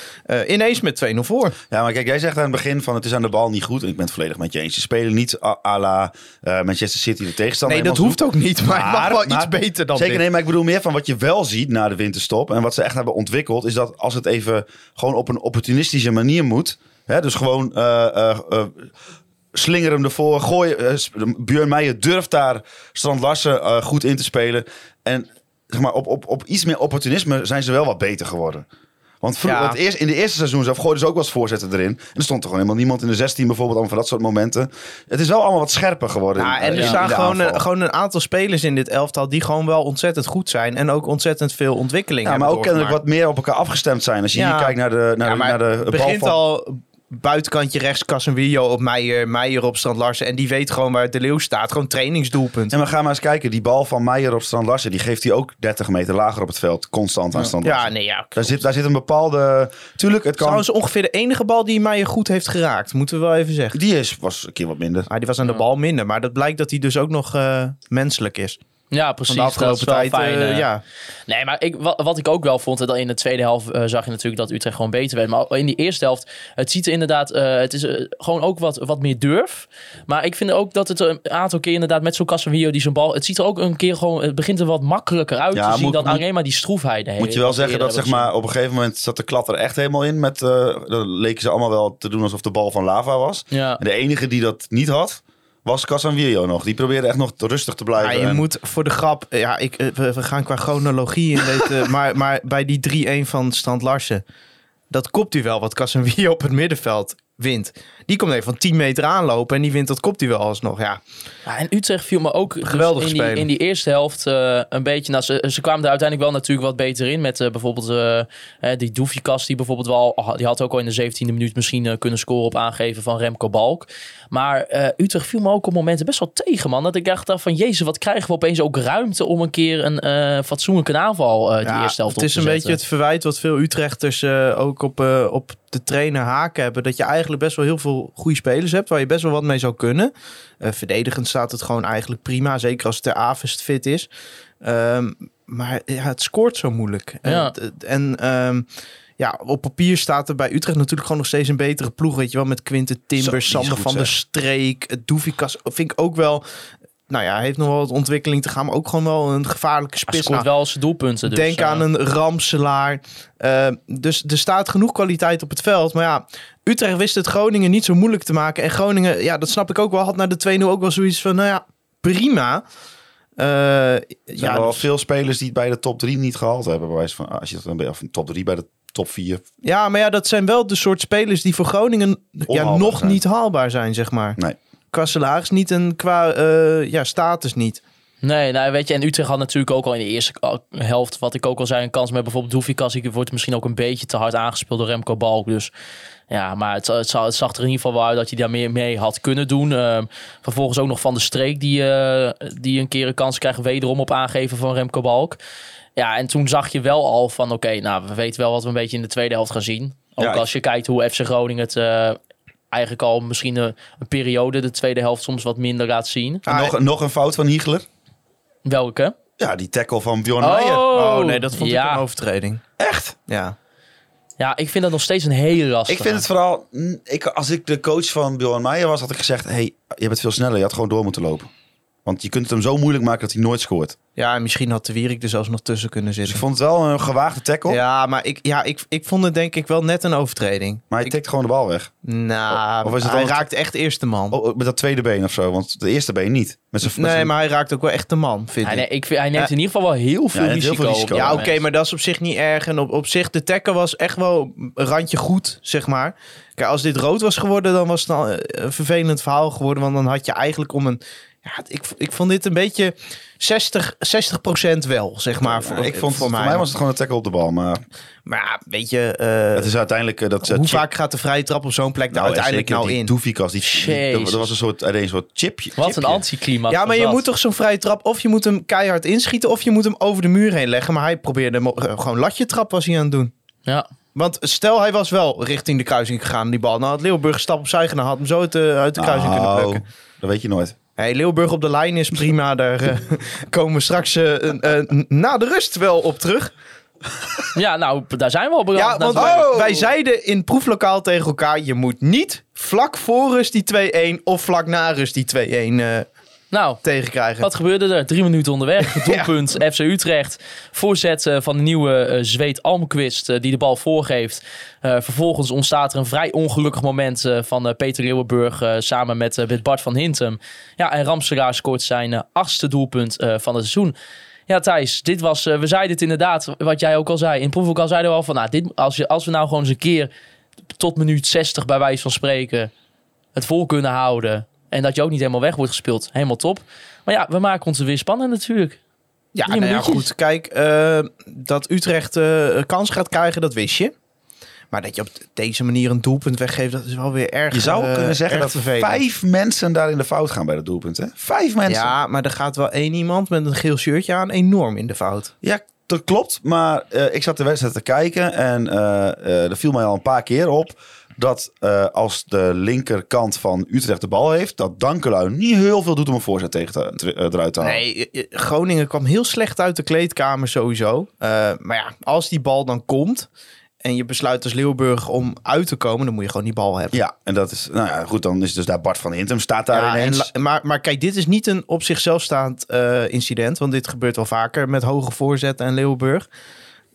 eh, ineens met 2-0 voor. Ja, maar kijk, jij zegt aan het begin van het is aan de bal niet goed. En ik ben het volledig met je eens. Ze spelen niet à, la eh, Manchester City de tegenstander. Nee, dat hoeft ook niet. Maar, het mag wel iets maar- beter dan Zeker, dit. nee, maar ik bedoel meer van wat je wel ziet na de winterstop. En wat ze echt hebben ontwikkeld. Is dat als het even gewoon op een opportunistische manier moet. Hè, dus gewoon eh, slinger hem ervoor. Gooi, Björn Meijer durft daar Strand Larsen goed in te spelen. En zeg maar, op, op, op iets meer opportunisme zijn ze wel wat beter geworden. Want Ja. eerst, in de eerste seizoen zelf gooiden ze ook wel eens voorzetten erin. En er stond toch gewoon helemaal niemand in de 16 bijvoorbeeld. Allemaal van dat soort momenten. Het is wel allemaal wat scherper geworden. Ja, in- en er staan gewoon, een- gewoon een aantal spelers in dit elftal die gewoon wel ontzettend goed zijn. En ook ontzettend veel ontwikkeling Ja, maar hebben ook kennelijk wat meer op elkaar afgestemd zijn. Als je hier kijkt naar de, naar, maar de het bal begint van... al buitenkantje rechts, Casemiro op Meijer, Meijer op Strand Larsen. En die weet gewoon waar de Leeuw staat. Gewoon trainingsdoelpunt. En we gaan maar eens kijken. Die bal van Meijer op Strand Larsen, die geeft hij ook 30 meter lager op het veld. Constant aan Strand Ja, Larsen. nee, ja. Daar zit, daar zit een bepaalde... Tuurlijk, het kan... Trouwens ongeveer de enige bal die Meijer goed heeft geraakt. Moeten we wel even zeggen. Die is, was een keer wat minder. Ah, die was aan de bal minder. Maar dat blijkt dat hij dus ook nog eh, menselijk is. Ja, precies. Van de afgelopen dat is wel tijd. fijn, eh, eh. ja. Nee, maar ik, wat, wat ik ook wel vond, dat in de tweede helft eh, zag je natuurlijk dat Utrecht gewoon beter werd. Maar in die eerste helft, het ziet er inderdaad, eh, het is eh, gewoon ook wat, wat meer durf. Maar ik vind ook dat het een aantal keer inderdaad met zo'n Casemiro die zo'n bal, het ziet er ook een keer gewoon, het begint er wat makkelijker uit Ja, te zien moet- dan moet- alleen maar die stroefheid. Moet je wel zeggen dat zeg maar, op een gegeven moment zat de klad er echt helemaal in. Met, eh dan leken ze allemaal wel te doen alsof de bal van lava was. Ja. En de enige die dat niet had, was Casanvillo nog. Die probeerde echt nog rustig te blijven. Ja, je En- moet voor de grap... Ja, ik, eh, we, we gaan qua chronologie in weten. maar, maar bij die 3-1 van Strand Larsen... Dat kopt hij wel wat Casemiro op het middenveld wint. Die komt even van 10 meter aanlopen en die wint dat kopt hij wel alsnog. Ja, Ja, en Utrecht viel me ook dus Geweldig in, die, spelen. in die eerste helft eh, een beetje. Nou, ze, ze kwamen er uiteindelijk wel natuurlijk wat beter in. Met eh, bijvoorbeeld eh, die Doefikas, die bijvoorbeeld wel. ah, Die had ook al in de 17e minuut misschien kunnen scoren op aangeven van Remco Balk. Maar Utrecht viel me ook op momenten best wel tegen, man. Dat ik dacht van, jezus, wat krijgen we opeens ook ruimte om een keer een fatsoenlijke aanval die Ja, eerste helft het is op een te beetje zetten. het verwijt wat veel Utrechters ook op, op de trainer haken hebben. Dat je eigenlijk best wel heel veel goede spelers hebt waar je best wel wat mee zou kunnen. Eh, verdedigend staat het gewoon eigenlijk prima. Zeker als Ter Avest fit is. Ehm, maar ja, het scoort zo moeilijk. Ja. En, en ehm, ja, op papier staat er bij Utrecht natuurlijk gewoon nog steeds een betere ploeg. Weet je wel, met Quinten Timbers, Sander van der. Streek, Doefikas. Vind ik ook wel... Nou ja, hij heeft nog wel wat ontwikkeling te gaan. Maar ook gewoon wel een gevaarlijke Hij spits. scoort Nou, wel zijn doelpunten. Dus, Denk aan een Ramselaar. Eh, dus er staat genoeg kwaliteit op het veld. Maar ja, Utrecht wist het Groningen niet zo moeilijk te maken. En Groningen, ja, dat snap ik ook wel, had naar de 2-0 ook wel zoiets van, nou ja, prima. Eh, Er zijn ja, wel dus- veel spelers die het bij de top 3 niet gehaald hebben. Bij wijze van, als je het een beetje of een top 3 bij de top 4. ja, maar ja, dat zijn wel de soort spelers die voor Groningen ja, nog zijn. niet haalbaar zijn, zeg maar. Nee. Qua salaris niet en qua eh, ja, status niet. Nee, nou weet je, en Utrecht had natuurlijk ook al in de eerste helft, wat ik ook al zei, een kans met bijvoorbeeld Doefikas. Die wordt misschien ook een beetje te hard aangespeeld door Remco Balk. Dus ja, maar het, het, zag- het zag er in ieder geval wel uit dat hij daar meer mee had kunnen doen. Ehm, vervolgens ook nog Van de Streek, die, eh, die een keer een kans krijgt wederom op aangeven van Remco Balk. Ja, en toen zag je wel al van, oké, nou, we weten wel wat we een beetje in de tweede helft gaan zien. Ook Ja, ik- als je kijkt hoe FC Groningen het... eh, Eigenlijk al misschien een, een periode, de tweede helft soms wat minder laat zien. En nog, nog een fout van Hiegler. Welke? Ja, die tackle van Bjorn Meijer. Oh, nee, dat vond ja. ik een overtreding. Echt? Ja. Ja, ik vind dat nog steeds een hele lastige. Ik vind het vooral... Ik, als ik de coach van Bjorn Meijer was, had ik gezegd... hey, je bent veel sneller. Je had gewoon door moeten lopen. Want je kunt het hem zo moeilijk maken dat hij nooit scoort. ja, en misschien had de Wierik er zelfs nog tussen kunnen Dus ik zitten. vond het wel een gewaagde tackle. Ja, maar ik, ja, ik, ik vond het denk ik wel net een overtreding. Maar hij Ik- tikt gewoon de bal weg. Nou, Of is het hij dan- raakt echt eerst de man. Oh, met dat tweede been of zo. Want de eerste been niet. Met zijn, met nee, maar hij raakt ook wel echt de man, vind Hij, ik. nee, ik vind, hij neemt Ja. in ieder geval wel heel veel Ja, heel risico. veel risico. op Ja, oké, maar dat is op zich niet erg. En op, op zich, de tackle was echt wel een randje goed, zeg maar. Kijk, als dit rood was geworden, dan was het al eh, een vervelend verhaal geworden. Want dan had je eigenlijk om een... Ja, ik, ik vond dit een beetje 60, 60% wel, zeg maar. Ja, voor, ik vond, voor voor, mij. mij. was het gewoon een tackle op de bal. Maar Maar weet je... eh, het is uiteindelijk... eh, dat, hoe chip- vaak gaat de vrije trap op zo'n plek er Nou, uiteindelijk nou die in? Doefikas, die, die, dat was een soort, een soort chipje. Wat een chipje. anticlimax. Ja, maar je dat. moet toch zo'n vrije trap... of je moet hem keihard inschieten... of je moet hem over de muur heen leggen. Maar hij probeerde hem eh, gewoon latje trap was hij aan het doen. Ja. Want stel hij was wel richting de kruising gegaan, die bal. Nou had Leeuwburg een stap opzij gedaan, had hem zo uit de, uit de kruising kunnen Nou, plukken. Dat weet je nooit. Hey, Leeuwburg op de lijn is prima. Daar eh, komen we straks eh, na de rust wel op terug. ja, nou, daar zijn we al beland. Ja, want wij, zeiden in proeflokaal tegen elkaar... je moet niet vlak voor rust die 2-1 of vlak na rust die 2-1 eh, Nou, tegenkrijgen. wat gebeurde er? Drie minuten onderweg. Doelpunt FC Utrecht. Voorzet eh, van de nieuwe eh, Zweet Almquist eh, die de bal voorgeeft. Vervolgens ontstaat er een vrij ongelukkig moment van Peter Leeuwenburg samen met, met Bart van Hintem. Ja, en Ramselaar scoort zijn achtste doelpunt van het seizoen. Ja, Thijs, dit was, we zeiden het inderdaad, wat jij ook al zei. In proef ook al zeiden we al van, nou, dit, als, je, als we nou gewoon eens een keer tot minuut 60 bij wijze van spreken het vol kunnen houden. En dat je ook niet helemaal weg wordt gespeeld. Helemaal top. Maar ja, we maken ons er weer spannend natuurlijk. Ja, nou ja, goed. Kijk, eh, dat Utrecht eh, een kans gaat krijgen, dat wist je. Maar dat je op deze manier een doelpunt weggeeft, dat is wel weer erg Je zou eh, kunnen zeggen dat vervelend. vijf mensen daar in de fout gaan bij dat doelpunt. Hè? Vijf mensen. Ja, maar er gaat wel één iemand met een geel shirtje aan enorm in de fout. Ja, dat klopt. Maar eh, ik zat de wedstrijd te kijken en eh eh, er viel mij al een paar keer op dat eh, als de linkerkant van Utrecht de bal heeft, dat Dankelui niet heel veel doet om een voorzet tegen te, te- eh, eruit te halen. Nee, Groningen kwam heel slecht uit de kleedkamer sowieso. Eh, maar ja, als die bal dan komt en je besluit als Leeuwburg om uit te komen, dan moet je gewoon die bal hebben. Ja, en dat is, nou ja, goed, dan is dus daar Bart van Hintem staat daar Ja, en ineens. maar, maar kijk, dit is niet een op zichzelf staand incident. Want dit gebeurt wel vaker met hoge voorzetten en Leeuwburg.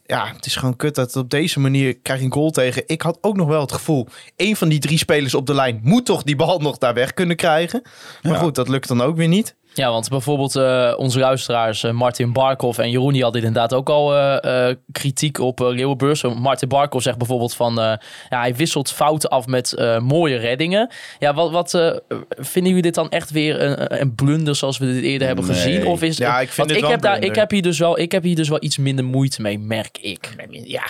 Ja, het is gewoon kut dat op deze manier krijg je een goal tegen. Ik had ook nog wel het gevoel, één van die drie spelers op de lijn moet toch die bal nog daar weg kunnen krijgen. Maar Ja. goed, dat lukt dan ook weer niet. Ja, want bijvoorbeeld eh, onze luisteraars eh, Martin Barkov en Jeroen die hadden inderdaad ook al eh, eh, kritiek op uh, Martin Barkov zegt bijvoorbeeld van eh, ja, hij wisselt fouten af met eh, mooie reddingen. Ja, wat, wat eh, vinden jullie dit dan echt weer een, een blunder zoals we dit eerder hebben Nee. gezien? Of is, Ja, ik vind want ik wel heb, een daar, ik, blunder. heb hier dus wel, ik heb hier dus wel iets minder moeite mee, merk ik. Ja,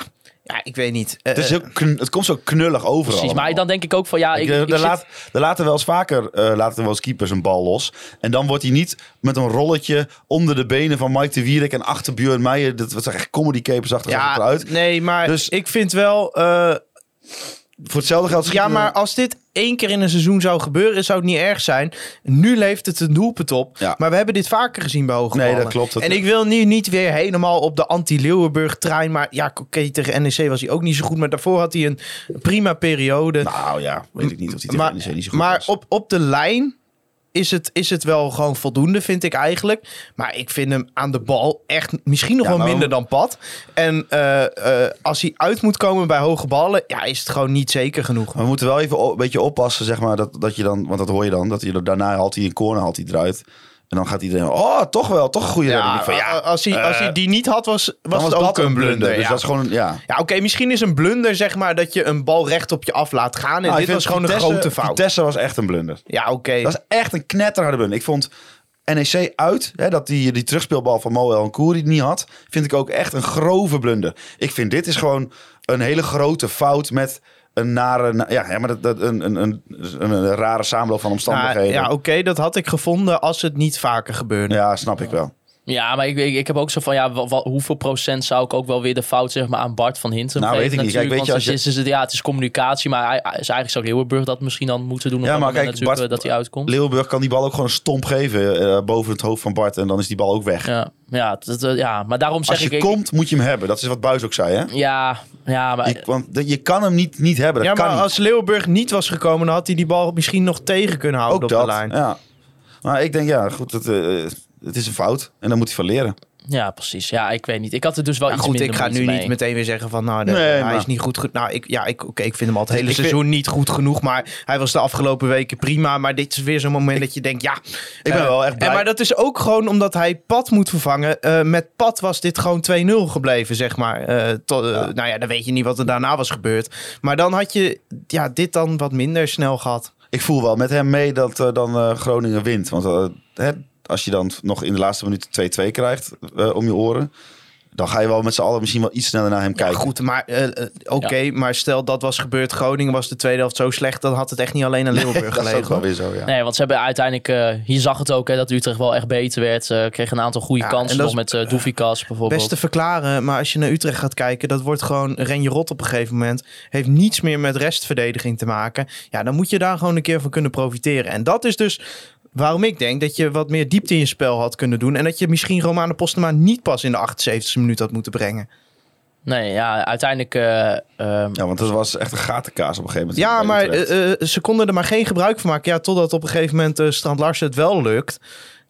ja ik weet niet. Eh, Het, is heel kn- het komt zo knullig over. Precies, maar dan denk ik ook van ja, ik, Ik, ik, er, zit- laat, er laten wel eens vaker eh, laten wel eens keepers een bal los. En dan wordt hij niet met een rolletje onder de benen van Mike de Wierik en achter Björn Meijer. Dat was echt comedy capers achter ja, eruit. nee, maar Dus- ik vind wel... eh, Voor hetzelfde geld Ja, maar als dit één keer in een seizoen zou gebeuren, zou het niet erg zijn. Nu leeft het een doelpunt op. Ja. Maar we hebben dit vaker gezien bij hoge Nee, ballen. dat klopt. Dat- En ik wil nu niet weer helemaal op de anti-Leeuwenburg-trein. Maar ja, oké, tegen NEC was hij ook niet zo goed. Maar daarvoor had hij een prima periode. Nou ja, weet ik niet of die maar tegen NEC niet zo goed maar was. op, op de lijn is het, is het wel gewoon voldoende, vind ik eigenlijk. Maar ik vind hem aan de bal echt misschien nog Ja, wel minder dan pad. En eh, eh, als hij uit moet komen bij hoge ballen, ja, is het gewoon niet zeker genoeg. Maar we moeten wel even een beetje oppassen, zeg maar, dat, dat je dan, want dat hoor je dan, dat je er daarna haalt hij een corner, haalt hij eruit. En dan gaat iedereen, oh, toch wel, toch een goede. Ja, Ik van, ja, als, hij, als hij eh, die niet had, was, was, was het ook dat een blunder. Dus ja. dat is gewoon, ja. Ja, oké, misschien is een blunder zeg maar dat je een bal recht op je af laat gaan. En Nou, dit was gewoon een grote fout. Vitesse was echt een blunder. Ja, oké. Dat is echt een knetterharde blunder. Ik vond NEC uit, hè, dat die, die terugspeelbal van Moel en Koeri niet had, vind ik ook echt een grove blunder. Ik vind dit is gewoon een hele grote fout met een nare, na- ja, ja, maar dat, dat, een, een, een, een, rare samenloop van omstandigheden. ja, oké, dat had ik gevonden als het niet vaker gebeurde. Ja, snap ik wel. Ja, maar ik, ik, ik heb ook zo van, ja, hoeveel procent zou ik ook wel weer de fout zeg maar, aan Bart van Hintem Nou, geven? weet ik niet. Kijk, weet je, want als het, is, het is- ja, het is communicatie, maar hij, hij- eigenlijk zou Leeuwenburg dat misschien dan moeten doen. op Ja, dat maar kijk, natuurlijk, Bart- eh, dat hij uitkomt. Leeuwenburg kan die bal ook gewoon stomp geven eh, boven het hoofd van Bart en dan is die bal ook weg. Ja, ja, dat, eh, ja, maar daarom zeg Als je ik... ik- komt, moet je hem hebben. Dat is wat Buis ook zei, hè? Ja, ja, maar... Je, want dat- je kan hem niet, niet hebben. Dat Ja, kan maar niet. als Leeuwenburg niet was gekomen, dan had hij die bal misschien nog tegen kunnen houden ook op dat. de lijn. Ja. Maar ik denk, ja, goed, eh, het is een fout. En dan moet hij van leren. Ja, precies. Ja, ik weet niet. Ik had er dus wel Ja, iets goed, minder ik ga nu niet meteen weer zeggen van, nou, de- Nee, hij maar- is niet goed. Nou, ik, ja, ik, oké, ik vind hem al het hele Ik vind- seizoen niet goed genoeg, maar hij was de afgelopen weken prima. Maar dit is weer zo'n moment dat je denkt, ja. Ik ben eh, wel echt blij. En, maar dat is ook gewoon omdat hij Pat moet vervangen. Eh, met Pat was dit gewoon 2-0 gebleven, zeg maar. Eh, eh, Nou ja, dan weet je niet wat er daarna was gebeurd. Maar dan had je ja, dit dan wat minder snel gehad. Ik voel wel met hem mee dat dan Groningen wint. Want hè, als je dan nog in de laatste minuut 2-2 krijgt eh, om je oren... dan ga je wel met z'n allen misschien wel iets sneller naar hem Ja, kijken. goed, maar eh, eh, oké, maar stel dat was gebeurd. Groningen was de tweede helft zo slecht, dan had het echt niet alleen aan Leeuwenburg dat is ook gelegen. wel weer zo, ja. Nee, want ze hebben uiteindelijk... eh je zag het ook, hè, dat Utrecht wel echt beter werd. Ze kreeg een aantal goede Ja, kansen nog met uh, Doefikas bijvoorbeeld. Best te verklaren, maar als je naar Utrecht gaat kijken, dat wordt gewoon Renje Rot op een gegeven moment. Heeft niets meer met restverdediging te maken. Ja, dan moet je daar gewoon een keer van kunnen profiteren. En dat is dus waarom ik denk dat je wat meer diepte in je spel had kunnen doen. En dat je misschien Romane Postema niet pas in de 78e minuut had moeten brengen. Nee, ja, uiteindelijk... eh, ehm, Ja, want dat was echt een gatenkaas op een gegeven moment. Ja, maar eh, eh, ze konden er maar geen gebruik van maken. Ja, totdat op een gegeven moment eh, Strand Larsen het wel lukt.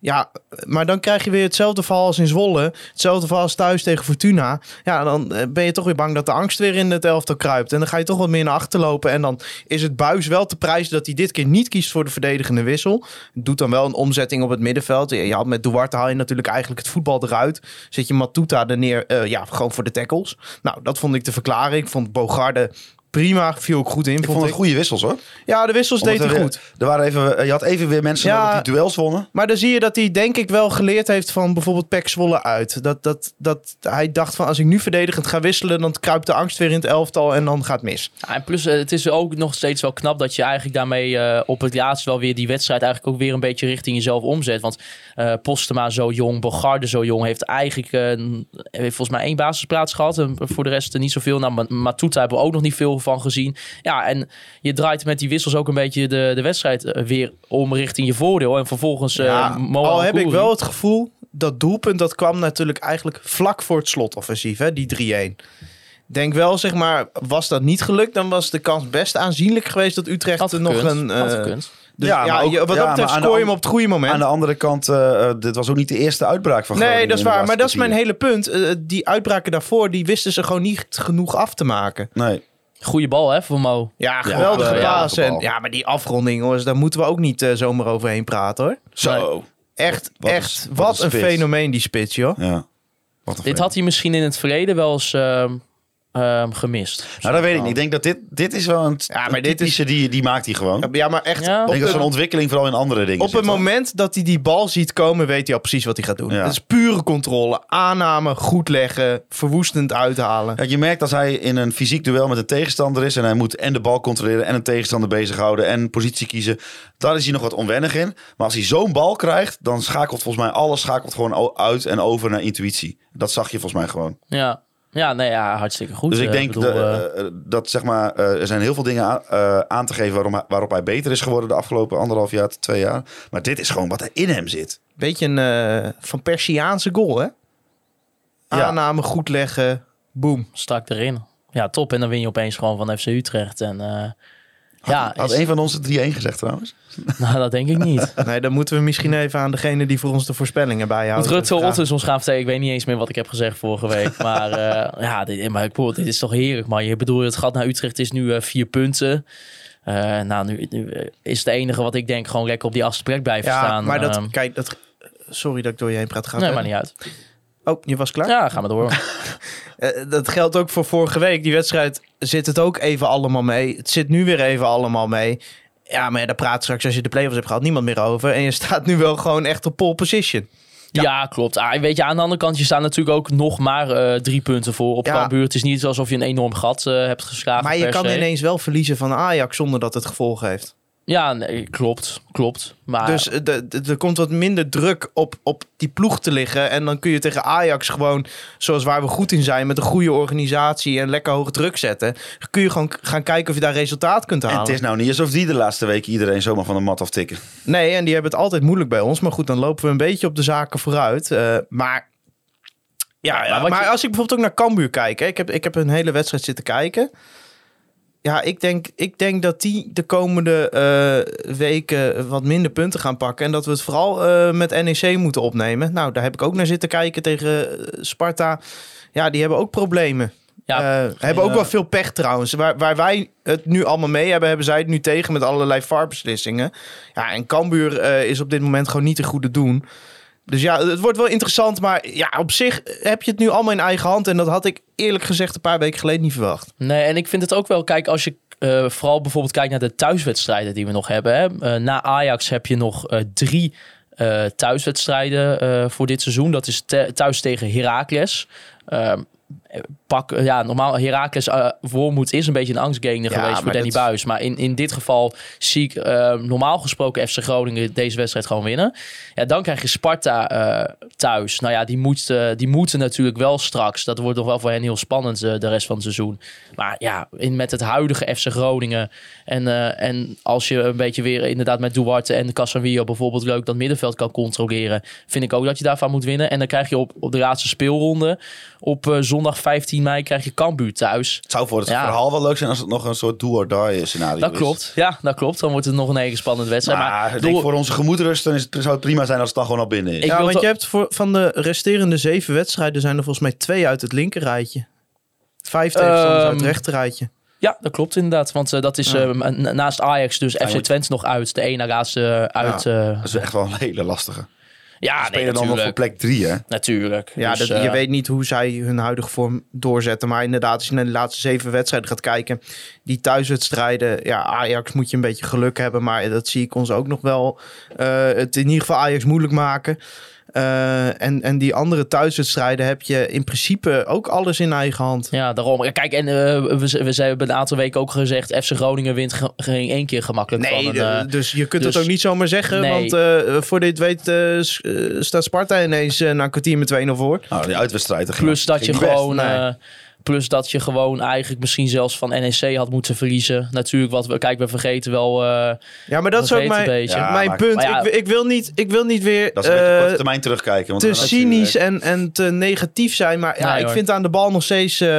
Ja, maar dan krijg je weer hetzelfde verhaal als in Zwolle. Hetzelfde verhaal als thuis tegen Fortuna. Ja, dan eh, ben je toch weer bang dat de angst weer in het elftal kruipt. En dan ga je toch wat meer naar achter lopen. En dan is het buis wel te prijzen dat hij dit keer niet kiest voor de verdedigende wissel. Doet dan wel een omzetting op het middenveld. Je had met Duarte haal je natuurlijk eigenlijk het voetbal eruit. Zet je Matuta er neer, eh, ja, gewoon voor de tackles. Nou, dat vond ik te verklaren. Ik vond Bogarde prima, viel ook goed in. Ik vond het goede wissels hoor. Ja, de wissels deed Omdat hij er goed. Er waren even, je had even weer mensen Ja. die duels wonnen. Maar dan zie je dat hij denk ik wel geleerd heeft van bijvoorbeeld Pek Zwolle uit. Dat, dat, dat hij dacht van als ik nu verdedigend ga wisselen, dan kruipt de angst weer in het elftal en dan gaat het mis. Ja, en plus, eh, het is ook nog steeds wel knap dat je eigenlijk daarmee eh, op het laatst wel weer die wedstrijd eigenlijk ook weer een beetje richting jezelf omzet. Want eh Postema zo jong, Bogarde zo jong, heeft eigenlijk eh, heeft volgens mij één basisplaats gehad. En voor de rest eh, niet zoveel. Nou, Ma- Matuta hebben we ook nog niet veel van gezien. Ja, en je draait met die wissels ook een beetje de, de wedstrijd eh, weer om richting je voordeel. En vervolgens eh Ja, Moa al heb ik wel het gevoel, dat doelpunt dat kwam natuurlijk eigenlijk vlak voor het slotoffensief, hè, die 3-1. Denk wel, zeg maar, was dat niet gelukt, dan was de kans best aanzienlijk geweest dat Utrecht Had nog een... eh, dus Ja, ja, maar ook- je- wat ja, dat maar betreft scoor je hem op het goede moment. Aan de andere kant, dit was ook niet de eerste uitbraak van Nee, Groningen dat is waar. Maar dat is mijn hele punt. Die uitbraken daarvoor, die wisten ze gewoon niet genoeg af te maken. Nee. Goeie bal hè, voor Mo. Ja, geweldige ja, paas. ja, en, ja, maar die afronding, jongens, daar moeten we ook niet eh, zomaar overheen praten, hoor. Zo. Echt, Wat een- echt. wat Wat, een fenomeen, die spits, joh. Ja. Wat een Dit had hij misschien in het verleden wel eens ehm, ehm, gemist. Nou, dat weet ik niet. Ik denk dat dit, dit is wel een, Ja, maar een dit is- die, die maakt hij gewoon. Ja, maar echt, Ja. Op, denk dat zo'n ontwikkeling vooral in andere dingen op zit, het moment dat hij die bal ziet komen, weet hij al precies wat hij gaat doen. Ja. Het is pure controle. Aanname, goed leggen, verwoestend uithalen. Ja, je merkt als hij in een fysiek duel met een tegenstander is... en hij moet en de bal controleren en een tegenstander bezighouden... en positie kiezen, daar is hij nog wat onwennig in. Maar als hij zo'n bal krijgt, dan schakelt volgens mij alles schakelt gewoon uit en over naar intuïtie. Dat zag je volgens mij gewoon. Ja, ja, nee, ja hartstikke goed. Dus ik Eh, denk bedoel, de- eh, eh, dat zeg maar, eh, er zijn heel veel dingen aan, eh, aan te geven waarom waarop hij beter is geworden de afgelopen anderhalf jaar twee jaar. Maar dit is gewoon wat er in hem zit. Beetje een eh, van Persiaanse goal, hè? Ja. Aanname, goed leggen, boom. strak erin. Ja, top. En dan win je opeens gewoon van FC Utrecht. En eh, ja, Had is- een van ons het 3-1 gezegd trouwens? nou, dat denk ik niet. Nee, dan moeten we misschien even aan degene die voor ons de voorspellingen bijhoudt. Rutte vragen. Ottens ons gaan vertellen. Ik weet niet eens meer wat ik heb gezegd vorige week. Maar eh, ja, dit, maar ik bedoel, dit is toch heerlijk, man. Je bedoel, het gat naar Utrecht is nu eh, vier punten. Eh, nou, nu, nu is het enige wat ik denk gewoon lekker op die achtste plek blijven Ja, staan. maar dat, Ehm, kijk, dat, sorry dat ik door je heen praat. Gaat nee, maar niet uit. Oh, je was klaar? Ja, gaan we door. Eh, dat geldt ook voor vorige week. Die wedstrijd zit het ook even allemaal mee. Het zit nu weer even allemaal mee. Ja, maar daar praat straks als je de play-offs hebt gehad niemand meer over. En je staat nu wel gewoon echt op pole position. Ja, klopt. Ah, weet je, aan de andere kant, je staat natuurlijk ook nog maar eh, drie punten voor op Ja. Cambuur. Het is niet alsof je een enorm gat eh, hebt geslagen Maar je per kan se. ineens wel verliezen van Ajax zonder dat het gevolgen heeft. Ja, nee, klopt. Klopt. Maar Dus eh, er komt wat minder druk op, op die ploeg te liggen. En dan kun je tegen Ajax gewoon, zoals waar we goed in zijn, met een goede organisatie en lekker hoge druk zetten. Kun je gewoon gaan kijken of je daar resultaat kunt En halen. het is nou niet alsof die de laatste weken iedereen zomaar van de mat aftikken. Nee, en die hebben het altijd moeilijk bij ons. Maar goed, dan lopen we een beetje op de zaken vooruit. Eh, maar ja, ja, maar maar, wat je- als ik bijvoorbeeld ook naar Cambuur kijk. Hè, ik, heb, ik heb een hele wedstrijd zitten kijken. Ja, ik denk, ik denk dat die de komende eh, weken wat minder punten gaan pakken. En dat we het vooral eh, met NEC moeten opnemen. Nou, daar heb ik ook naar zitten kijken tegen eh, Sparta. Ja, die hebben ook problemen. Ja, hebben ook wel veel pech trouwens. Waar, waar wij het nu allemaal mee hebben, hebben zij het nu tegen met allerlei VAR-beslissingen. Ja, en Cambuur is op dit moment gewoon niet te goede doen. Dus ja, het wordt wel interessant. Maar ja, op zich heb je het nu allemaal in eigen hand. En dat had ik eerlijk gezegd een paar weken geleden niet verwacht. Nee, en ik vind het ook wel, kijk, als je eh, vooral bijvoorbeeld kijkt naar de thuiswedstrijden die we nog hebben. Hè. Eh, na Ajax heb je nog eh, drie thuiswedstrijden voor dit seizoen. Dat is thuis tegen Heracles. Ehm, pak, eh, ja, normaal Heracles uh, Wormoed is een beetje een angstgame Ja, geweest voor Danny dat- Buis. Maar in, in dit geval zie ik eh, normaal gesproken FC Groningen deze wedstrijd gewoon winnen. Ja, dan krijg je Sparta eh, thuis. Nou ja, die, moet, eh, die moeten natuurlijk wel straks. Dat wordt nog wel voor hen heel spannend eh, de rest van het seizoen. Maar ja, in, met het huidige FC Groningen. En, eh, en als je een beetje weer inderdaad met Duarte en Casemiro bijvoorbeeld leuk dat middenveld kan controleren. Vind ik ook dat je daarvan moet winnen. En dan krijg je op, op de laatste speelronde op eh, zondag 15 mei krijg je Cambuur thuis. Het zou voor het Ja. verhaal wel leuk zijn als het nog een soort do-or-die scenario Dat is. klopt. Ja, dat klopt. Dan wordt het nog een hele spannende wedstrijd. Maar, Maar, door- voor onze gemoedsrust dan is het, zou het prima zijn als het dan gewoon al binnen is. Ik ja, want je hebt voor, van de resterende zeven wedstrijden zijn er volgens mij twee uit het linkerrijtje. Vijf tegenstanders uit het Ehm, rechterrijtje. Ja, dat klopt inderdaad. Want eh, dat is eh, na- naast Ajax dus FC Twente nog uit. De ene laatste uit. Ja, Dat is echt wel een hele lastige. Ja nee, Spelen dan nog voor plek drie, hè? Natuurlijk. Ja, Dus, dat, je eh, weet niet hoe zij hun huidige vorm doorzetten. Maar inderdaad, als je naar de laatste zeven wedstrijden gaat kijken. Die thuiswedstrijden. Ja, Ajax moet je een beetje geluk hebben. Maar dat zie ik ons ook nog wel. eh, het in ieder geval Ajax moeilijk maken. Eh, en, en die andere thuiswedstrijden heb je in principe ook alles in eigen hand. Ja, daarom. Kijk, en eh, we, we, ze hebben een aantal weken ook gezegd... FC Groningen wint ge- geen één keer gemakkelijk Nee, van een... eh, dus je kunt dus- het ook niet zomaar zeggen. Nee. Want eh, voor dit weet staat Sparta ineens na een kwartier met 2-0 voor. Nou, die uitwedstrijden ging- plus dat je gewoon... nee. Plus dat je gewoon eigenlijk misschien zelfs van NEC had moeten verliezen. Natuurlijk, wat we, kijk, we vergeten wel. eh, Ja, maar dat is ook mijn. Ja, mijn maar- punt. maar ja- ik, ik, wil niet, ik wil niet weer Dat is eh, korte termijn terugkijken. Want te cynisch en, en te negatief zijn. Maar ja, Nee, ik hoor. vind aan de bal nog steeds eh,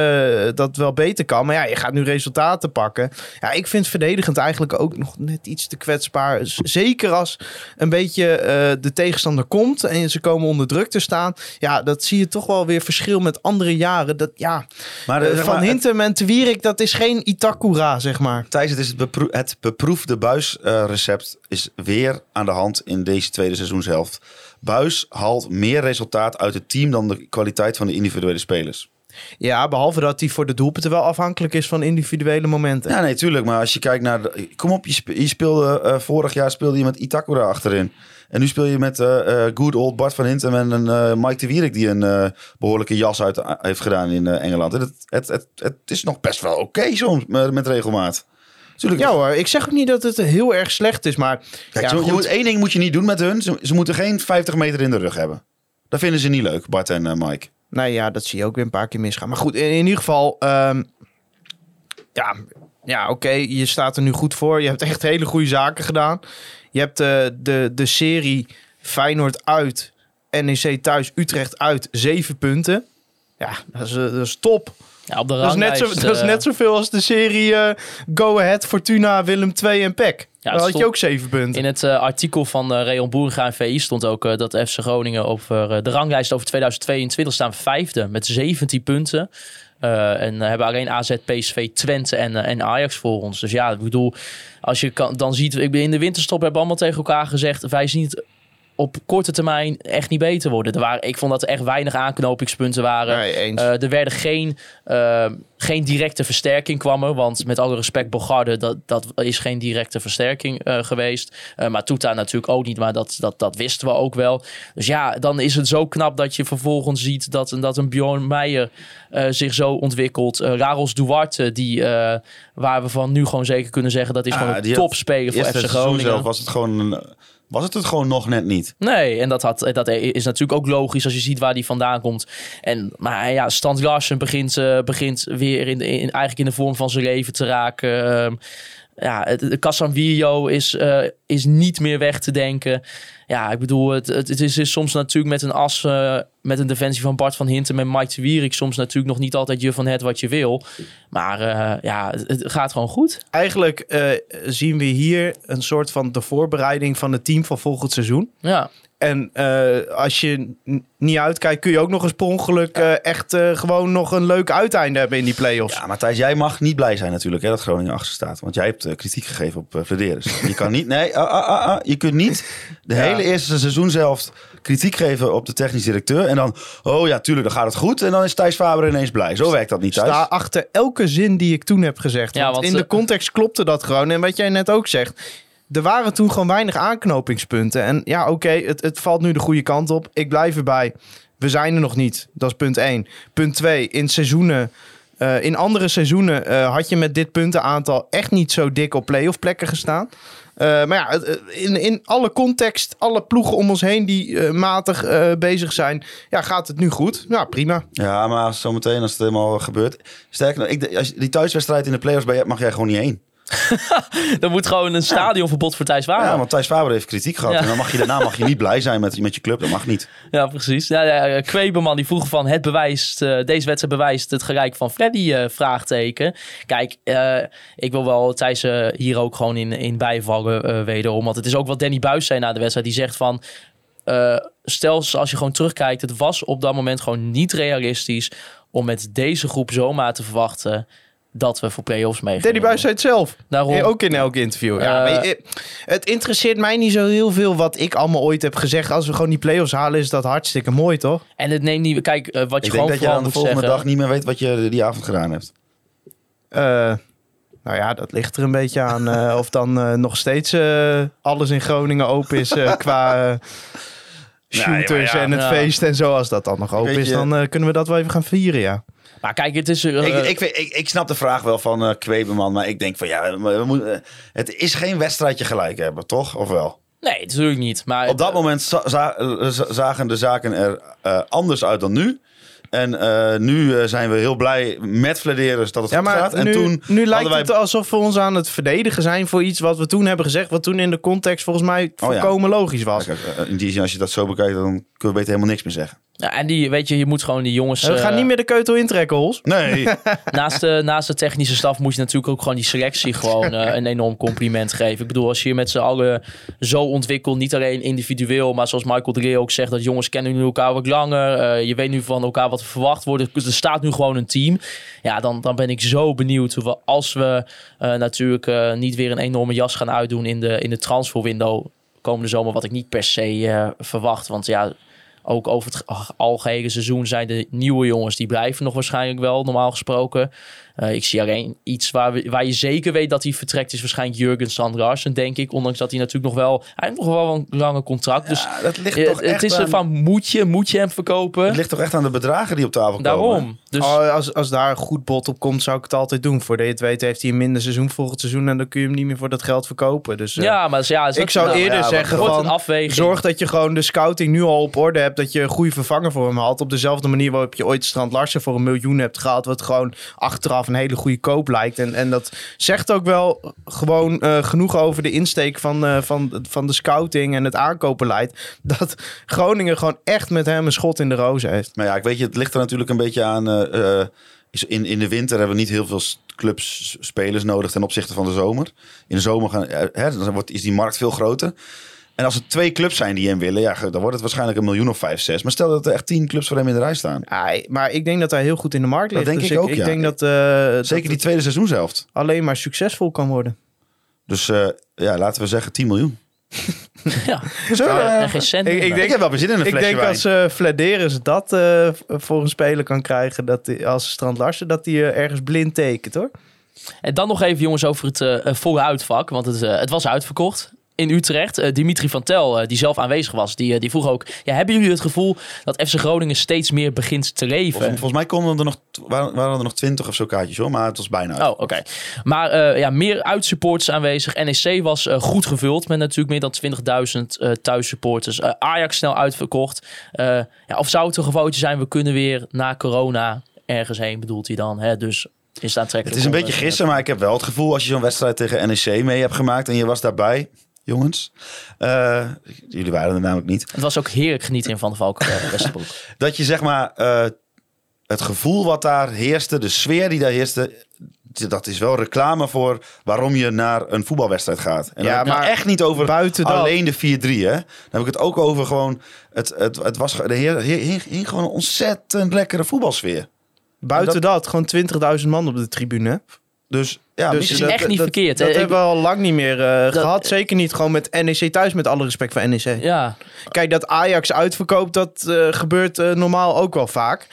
dat het wel beter kan. Maar ja, je gaat nu resultaten pakken. Ja, ik vind verdedigend eigenlijk ook nog net iets te kwetsbaar. Zeker als een beetje eh, de tegenstander komt en ze komen onder druk te staan. Ja, dat zie je toch wel weer verschil met andere jaren. Dat, ja, Maar, eh, eh, zeg Van maar, Hintem en Wierik, dat is geen Itakura, zeg maar. Thijs, het is het, bepro- het beproefde buisrecept is weer aan de hand in deze tweede seizoenshelft. Buis haalt meer resultaat uit het team dan de kwaliteit van de individuele spelers. Ja, behalve dat hij voor de doelpunten wel afhankelijk is van individuele momenten. Ja, nee, tuurlijk. Maar als je kijkt naar... De, kom op, je speelde... eh, vorig jaar speelde je met Itakura achterin. En nu speel je met eh, eh, good old Bart van Hintem en een eh, Mike de Wierik... die een eh, behoorlijke jas uit heeft gedaan in Engeland. En het, het, het, het is nog best wel oké soms met, met regelmaat. Tuurlijk, Ja hoor, ik zeg ook niet dat het heel erg slecht is, maar... Kijk, ja, zo- je goed. moet, één ding moet je niet doen met hun. Ze, ze moeten geen 50 meter in de rug hebben. Dat vinden ze niet leuk, Bart en Mike. Nou ja, dat zie je ook weer een paar keer misgaan. Maar goed, in, in ieder geval... ehm, ja, ja oké, je staat er nu goed voor. Je hebt echt hele goede zaken gedaan. Je hebt eh, de, de serie Feyenoord uit, NEC thuis, Utrecht uit, zeven punten. Ja, dat is, eh, dat is top. ja, op de Dat is, net zo, dat is eh, net zoveel als de serie Go Ahead, Fortuna, Willem 2 en PEC. Ja, Dan had je ook zeven punten. In het artikel van uh, Reon Boerenga en VI stond ook dat FC Groningen over de ranglijst over 2022 staan vijfde met 17 punten. Eh, en eh, hebben alleen AZ, PSV, Twente en, eh, en Ajax voor ons. Dus ja, ik bedoel, als je kan, dan ziet, ik ben in de winterstop hebben allemaal tegen elkaar gezegd, wij zien het op korte termijn echt niet beter worden. Er waren, ik vond dat er echt weinig aanknopingspunten waren. Nee. Eh, er werden geen, eh, geen directe versterking kwam er. Want met alle respect, Bogarde, dat, dat is geen directe versterking eh, geweest. Maar Toeta natuurlijk ook niet, maar dat, dat, dat wisten we ook wel. Dus ja, dan is het zo knap dat je vervolgens ziet dat, een- dat een Bjorn Meijer zich zo ontwikkelt. Raros Duarte, die, waar we van nu gewoon zeker kunnen zeggen... dat is Ah, gewoon een topspeler voor FC Groningen. zelf was het gewoon... een- was het het gewoon nog net niet. Nee, en dat, had, dat is natuurlijk ook logisch als je ziet waar die vandaan komt. En, maar ja, Stan Larsen begint, eh, begint weer in, in, eigenlijk in de vorm van zijn leven te raken. Ehm, ja, Casanvillo is, eh, is niet meer weg te denken. Ja, ik bedoel, het, het, het is, is soms natuurlijk met een as, eh, met een defensie van Bart van Hintem en Mike de Wierik soms natuurlijk nog niet altijd je van het wat je wil. Maar eh, ja, het, gaat gewoon goed. Eigenlijk eh, zien we hier een soort van de voorbereiding van het team van volgend seizoen. Ja, En eh, als je niet uitkijkt, kun je ook nog eens per ongeluk eh, echt gewoon nog een leuk uiteinde hebben in die play-offs. Ja, Matthijs, jij mag niet blij zijn natuurlijk hè, dat Groningen achter staat. Want jij hebt kritiek gegeven op uh, Flederis. Je kan niet, nee, ah, ah, ah, je kunt niet de Ja. hele eerste seizoen zelf kritiek geven op de technisch directeur. En dan, oh ja, tuurlijk, dan gaat het goed. En dan is Thijs Faber ineens blij. Zo werkt dat niet thuis. Sta achter elke zin die ik toen heb gezegd. Ja, want, want, in de context klopte dat gewoon. En wat jij net ook zegt. Er waren toen gewoon weinig aanknopingspunten. En ja, oké, het, het valt nu de goede kant op. Ik blijf erbij. We zijn er nog niet. Dat is punt 1. Punt 2. In seizoenen. eh, in andere seizoenen eh, had je met dit puntenaantal echt niet zo dik op play-off plekken gestaan. Eh, maar ja, het- in, in alle context, alle ploegen om ons heen die eh, matig eh, bezig zijn, ja, gaat het nu goed. Nou, prima. Ja, maar zometeen als het helemaal gebeurt. Sterker nog, ik, als die thuiswedstrijd in de playoffs bij mag jij gewoon niet heen. Dan moet gewoon een stadionverbod voor Thijs Wamer. Ja, want Thijs Faber heeft kritiek gehad. Ja. En dan mag je daarna mag je niet blij zijn met, met je club. Dat mag niet. Ja, precies. Ja, ja, Kweberman die vroeg van het bewijst, eh, deze wedstrijd bewijst het gelijk van Freddy, eh, vraagteken. Kijk, eh, ik wil wel Thijs hier ook gewoon in, in bijvallen wederom. Want het is ook wat Danny Buis zei na de wedstrijd. Die zegt van, stel als je gewoon terugkijkt, het was op dat moment gewoon niet realistisch om met deze groep zomaar te verwachten dat we voor play-offs mee Danny Buis zei het zelf. Daarom. Ook in elk interview. Ja, Eh, je- het interesseert mij niet zo heel veel wat ik allemaal ooit heb gezegd. Als we gewoon die play-offs halen, is dat hartstikke mooi, toch? En het neemt niet... Kijk, eh, wat je Ik denk gewoon dat je dan de volgende zeggen... dag niet meer weet wat je die avond gedaan hebt. Eh, nou ja, dat ligt er een beetje aan. eh, of dan eh, nog steeds eh, alles in Groningen open is qua shooters ja, en het ja. feest en zo. Als dat dan nog open Weet is, je- dan kunnen we dat wel even gaan vieren, ja. Maar kijk, het is... eh, ik, ik, ik, ik snap de vraag wel van eh Kwebeman. Maar ik denk van ja, we moeten, eh, het is geen wedstrijdje gelijk hebben, toch? Of wel? Nee, natuurlijk niet. Maar Op dat moment za- za- za- zagen de zaken er eh, anders uit dan nu. En eh, nu zijn we heel blij met Flederis dat het Ja, goed maar gaat. En nu, toen nu lijkt hadden wij... het alsof we ons aan het verdedigen zijn voor iets wat we toen hebben gezegd. Wat toen in de context volgens mij Oh ja. volkomen logisch was. Kijk, in die zin, als je dat zo bekijkt, dan kunnen we beter helemaal niks meer zeggen. Ja, en die, weet je, je moet gewoon die jongens... we gaan eh, niet meer de keutel intrekken, Hols. Nee, naast, de, naast de technische staf moet je natuurlijk ook gewoon die selectie gewoon eh, een enorm compliment geven. Ik bedoel, als je je met z'n allen zo ontwikkelt, niet alleen individueel, maar zoals Michael de Ree ook zegt, dat jongens kennen nu elkaar wat langer. eh, je weet nu van elkaar wat er verwacht wordt. Er staat nu gewoon een team. Ja, dan, dan ben ik zo benieuwd hoe we, als we eh, natuurlijk eh, niet weer een enorme jas gaan uitdoen in de, in de transferwindow komende zomer, wat ik niet per se eh, verwacht. Want ja, ook over het ge- algehele seizoen zijn de nieuwe jongens die blijven nog waarschijnlijk wel, normaal gesproken. Eh, ik zie alleen iets waar, we, waar je zeker weet dat hij vertrekt, is waarschijnlijk Jurgen Strand Larsen, denk ik. Ondanks dat hij natuurlijk nog wel, hij heeft nog wel een lange contract. Dus Ja, dat ligt eh, toch het, echt is er aan, van, moet je, moet je hem verkopen? het ligt toch echt aan de bedragen die op tafel komen. Daarom. Dus Oh, als, als daar een goed bod op komt, zou ik het altijd doen. Voordat je het weet, heeft hij een minder seizoen volgend seizoen. En dan kun je hem niet meer voor dat geld verkopen. Dus eh, ja, maar ja, is ik zou nou, eerder ja, zeggen van... Zorg dat je gewoon de scouting nu al op orde hebt. Dat je een goede vervanger voor hem haalt. Op dezelfde manier waarop je ooit Strand Larsen voor een miljoen hebt gehaald. Wat gewoon achteraf een hele goede koop lijkt. En, en dat zegt ook wel gewoon eh, genoeg over de insteek van, eh, van, van de scouting en het aankoopbeleid. Dat Groningen gewoon echt met hem een schot in de roos heeft. Maar ja, ik weet je, het ligt er natuurlijk een beetje aan. eh, in, in de winter hebben we niet heel veel clubs spelers nodig ten opzichte van de zomer. In de zomer gaan, hè, dan wordt, is die markt veel groter. En als er twee clubs zijn die hem willen, ja, dan wordt het waarschijnlijk een miljoen of vijf, zes. Maar stel dat er echt tien clubs voor hem in de rij staan. Ja, maar ik denk dat hij heel goed in de markt Dat ligt. denk Dus ik ook, Ik ja. denk dat, eh, dat Zeker die tweede seizoenshelft. alleen maar succesvol kan worden. Dus eh, ja, laten we zeggen 10 miljoen. Ja, Zo, eh, en geen cent. ik- ik minder. ik heb wel weer zin in een Ik flesje denk wijn. als uh, Flederis dat eh, voor een speler kan krijgen, dat hij, als Strand Larsen, dat hij ergens blind tekent hoor. En dan nog even jongens over het volle uitvak. Want het, het was uitverkocht in Utrecht. Eh, Dimitri van Tel, eh, die zelf aanwezig was, die, eh, die vroeg ook... Ja, hebben jullie het gevoel dat FC Groningen steeds meer begint te leven? Volgens, volgens mij konden er nog, waren, waren er nog 20 of zo kaartjes hoor, maar het was bijna uit. Oh, oké. Maar eh, ja, meer uitsupporters aanwezig. NEC was goed gevuld met natuurlijk meer dan 20.000 eh thuissupporters. Ajax snel uitverkocht. Ja, of zou het een zijn, we kunnen weer na corona ergens heen, bedoelt hij dan. Hè? Dus is het aantrekkelijk. Het is een beetje gissen, maar ik heb wel het gevoel als je zo'n wedstrijd tegen NEC mee hebt gemaakt en je was daarbij, jongens. eh, jullie waren er namelijk niet. Het was ook heerlijk genieten in Van de Valk uh, Westerbroek. Dat je zeg maar eh, het gevoel wat daar heerste, de sfeer die daar heerste, dat is wel reclame voor waarom je naar een voetbalwedstrijd gaat. En Ja, dan heb ik maar echt niet over buiten dat- alleen de 4-3. Hè? Dan heb ik het ook over gewoon, het, het, het was, de heer, heer, hing, gewoon een ontzettend lekkere voetbalsfeer. Buiten dat, gewoon 20.000 man op de tribune. Dus ja, Dus is echt niet verkeerd, Dat? Ik- hebben we al lang niet meer eh, Dat- gehad. Zeker niet gewoon met NEC thuis, met alle respect voor NEC. Ja, Kijk, dat Ajax uitverkoopt, dat eh, gebeurt eh, normaal ook wel vaak.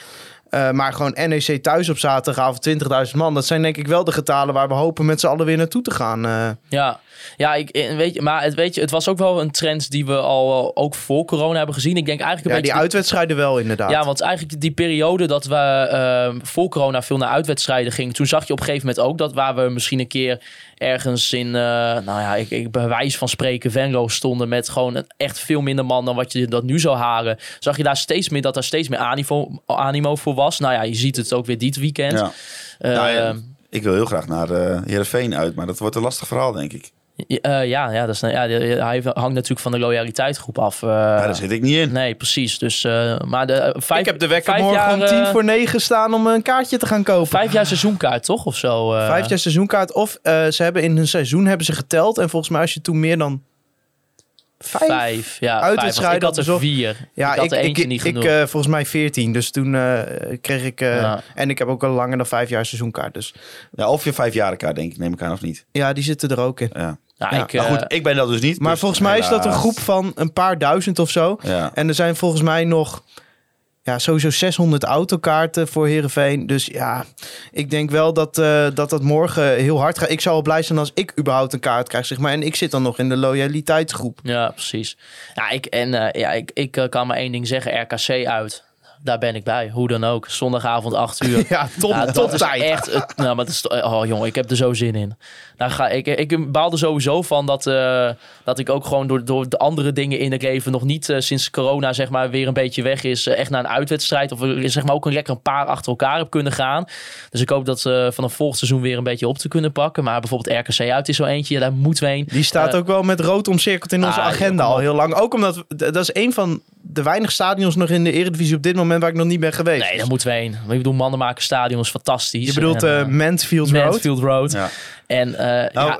Eh, maar gewoon NEC thuis op zaterdagavond 20.000 man. Dat zijn denk ik wel de getalen waar we hopen met z'n allen weer naartoe te gaan. eh. ja. Ja, ik, eh, weet je, maar het, weet je, het was ook wel een trend die we al ook voor corona hebben gezien. Ik denk eigenlijk een ja, beetje... die uitwedstrijden wel inderdaad. Ja, want eigenlijk die periode dat we voor corona veel naar uitwedstrijden gingen, toen zag je op een gegeven moment ook dat waar we misschien een keer ergens in, eh, nou ja, ik, ik bij wijze van spreken Venlo stonden met gewoon echt veel minder man dan wat je dat nu zou halen, zag je daar steeds meer dat er steeds meer animo, animo voor was. Nou ja, je ziet het ook weer dit weekend. Ja. Eh, Nou ja, Ik wil heel graag naar eh Heerenveen uit, maar dat wordt een lastig verhaal, denk ik. Ja, eh, ja, ja, dat is, ja, hij hangt natuurlijk van de loyaliteitsgroep af. eh. Ja, daar zit ik niet in. Nee, precies. Dus, eh, maar de, vijf, ik heb de wekker morgen jaar, om tien voor negen staan om een kaartje te gaan kopen. Vijf jaar seizoenkaart, toch? Of zo? eh? Vijf jaar seizoenkaart. Of eh, ze hebben in hun seizoen hebben ze geteld. En volgens mij als je toen meer dan vijf... Vijf, ja. Uitwedstrijden ik had er vier. Ja, ik had er ik, eentje ik, niet ik, genoeg. eh, volgens mij 14. Dus toen eh, kreeg ik... eh, Ja. En ik heb ook al langer dan vijf jaar seizoenkaart. Dus Ja, of je vijfjarenkaart, denk ik, neem ik aan, of niet. ja, die zitten er ook in. Ja. Nou, ja. ik, Maar eh, goed, ik ben dat dus niet. Maar dus volgens mij is dat een groep van een paar duizend of zo. Ja. En er zijn volgens mij nog ja, sowieso 600 autokaarten voor Heerenveen. Dus ja, ik denk wel dat, eh, dat dat morgen heel hard gaat. Ik zou wel blij zijn als ik überhaupt een kaart krijg, zeg maar. En ik zit dan nog in de loyaliteitsgroep. Ja, precies. Ja, ik, en eh, ja, ik, ik kan maar één ding zeggen. RKC uit. Daar ben ik bij. Hoe dan ook. Zondagavond 8 uur. Ja, top, Ja, top dat is tijd. echt. Het, nou, maar dat is, oh jongen, ik heb er zo zin in. Daar ga, ik, ik baal er sowieso van dat, eh, dat ik ook gewoon door, door de andere dingen in het leven nog niet eh, sinds corona zeg maar weer een beetje weg is. eh, echt naar een uitwedstrijd of zeg maar ook een lekker een paar achter elkaar heb kunnen gaan. Dus ik hoop dat eh vanaf volgend seizoen weer een beetje op te kunnen pakken. Maar bijvoorbeeld RKC uit is zo eentje. Ja, daar moeten we heen. Die staat ook wel met rood omcirkeld in onze ah, agenda al heel lang. Ook omdat, dat is een van de weinig stadions nog in de Eredivisie op dit moment waar ik nog niet ben geweest. Nee, daar moeten we heen. Ik bedoel, Mannenmaker Stadion is fantastisch. Je bedoelt En, Mansfield Road? Mansfield Road. Ja. En eh, Nou, ja,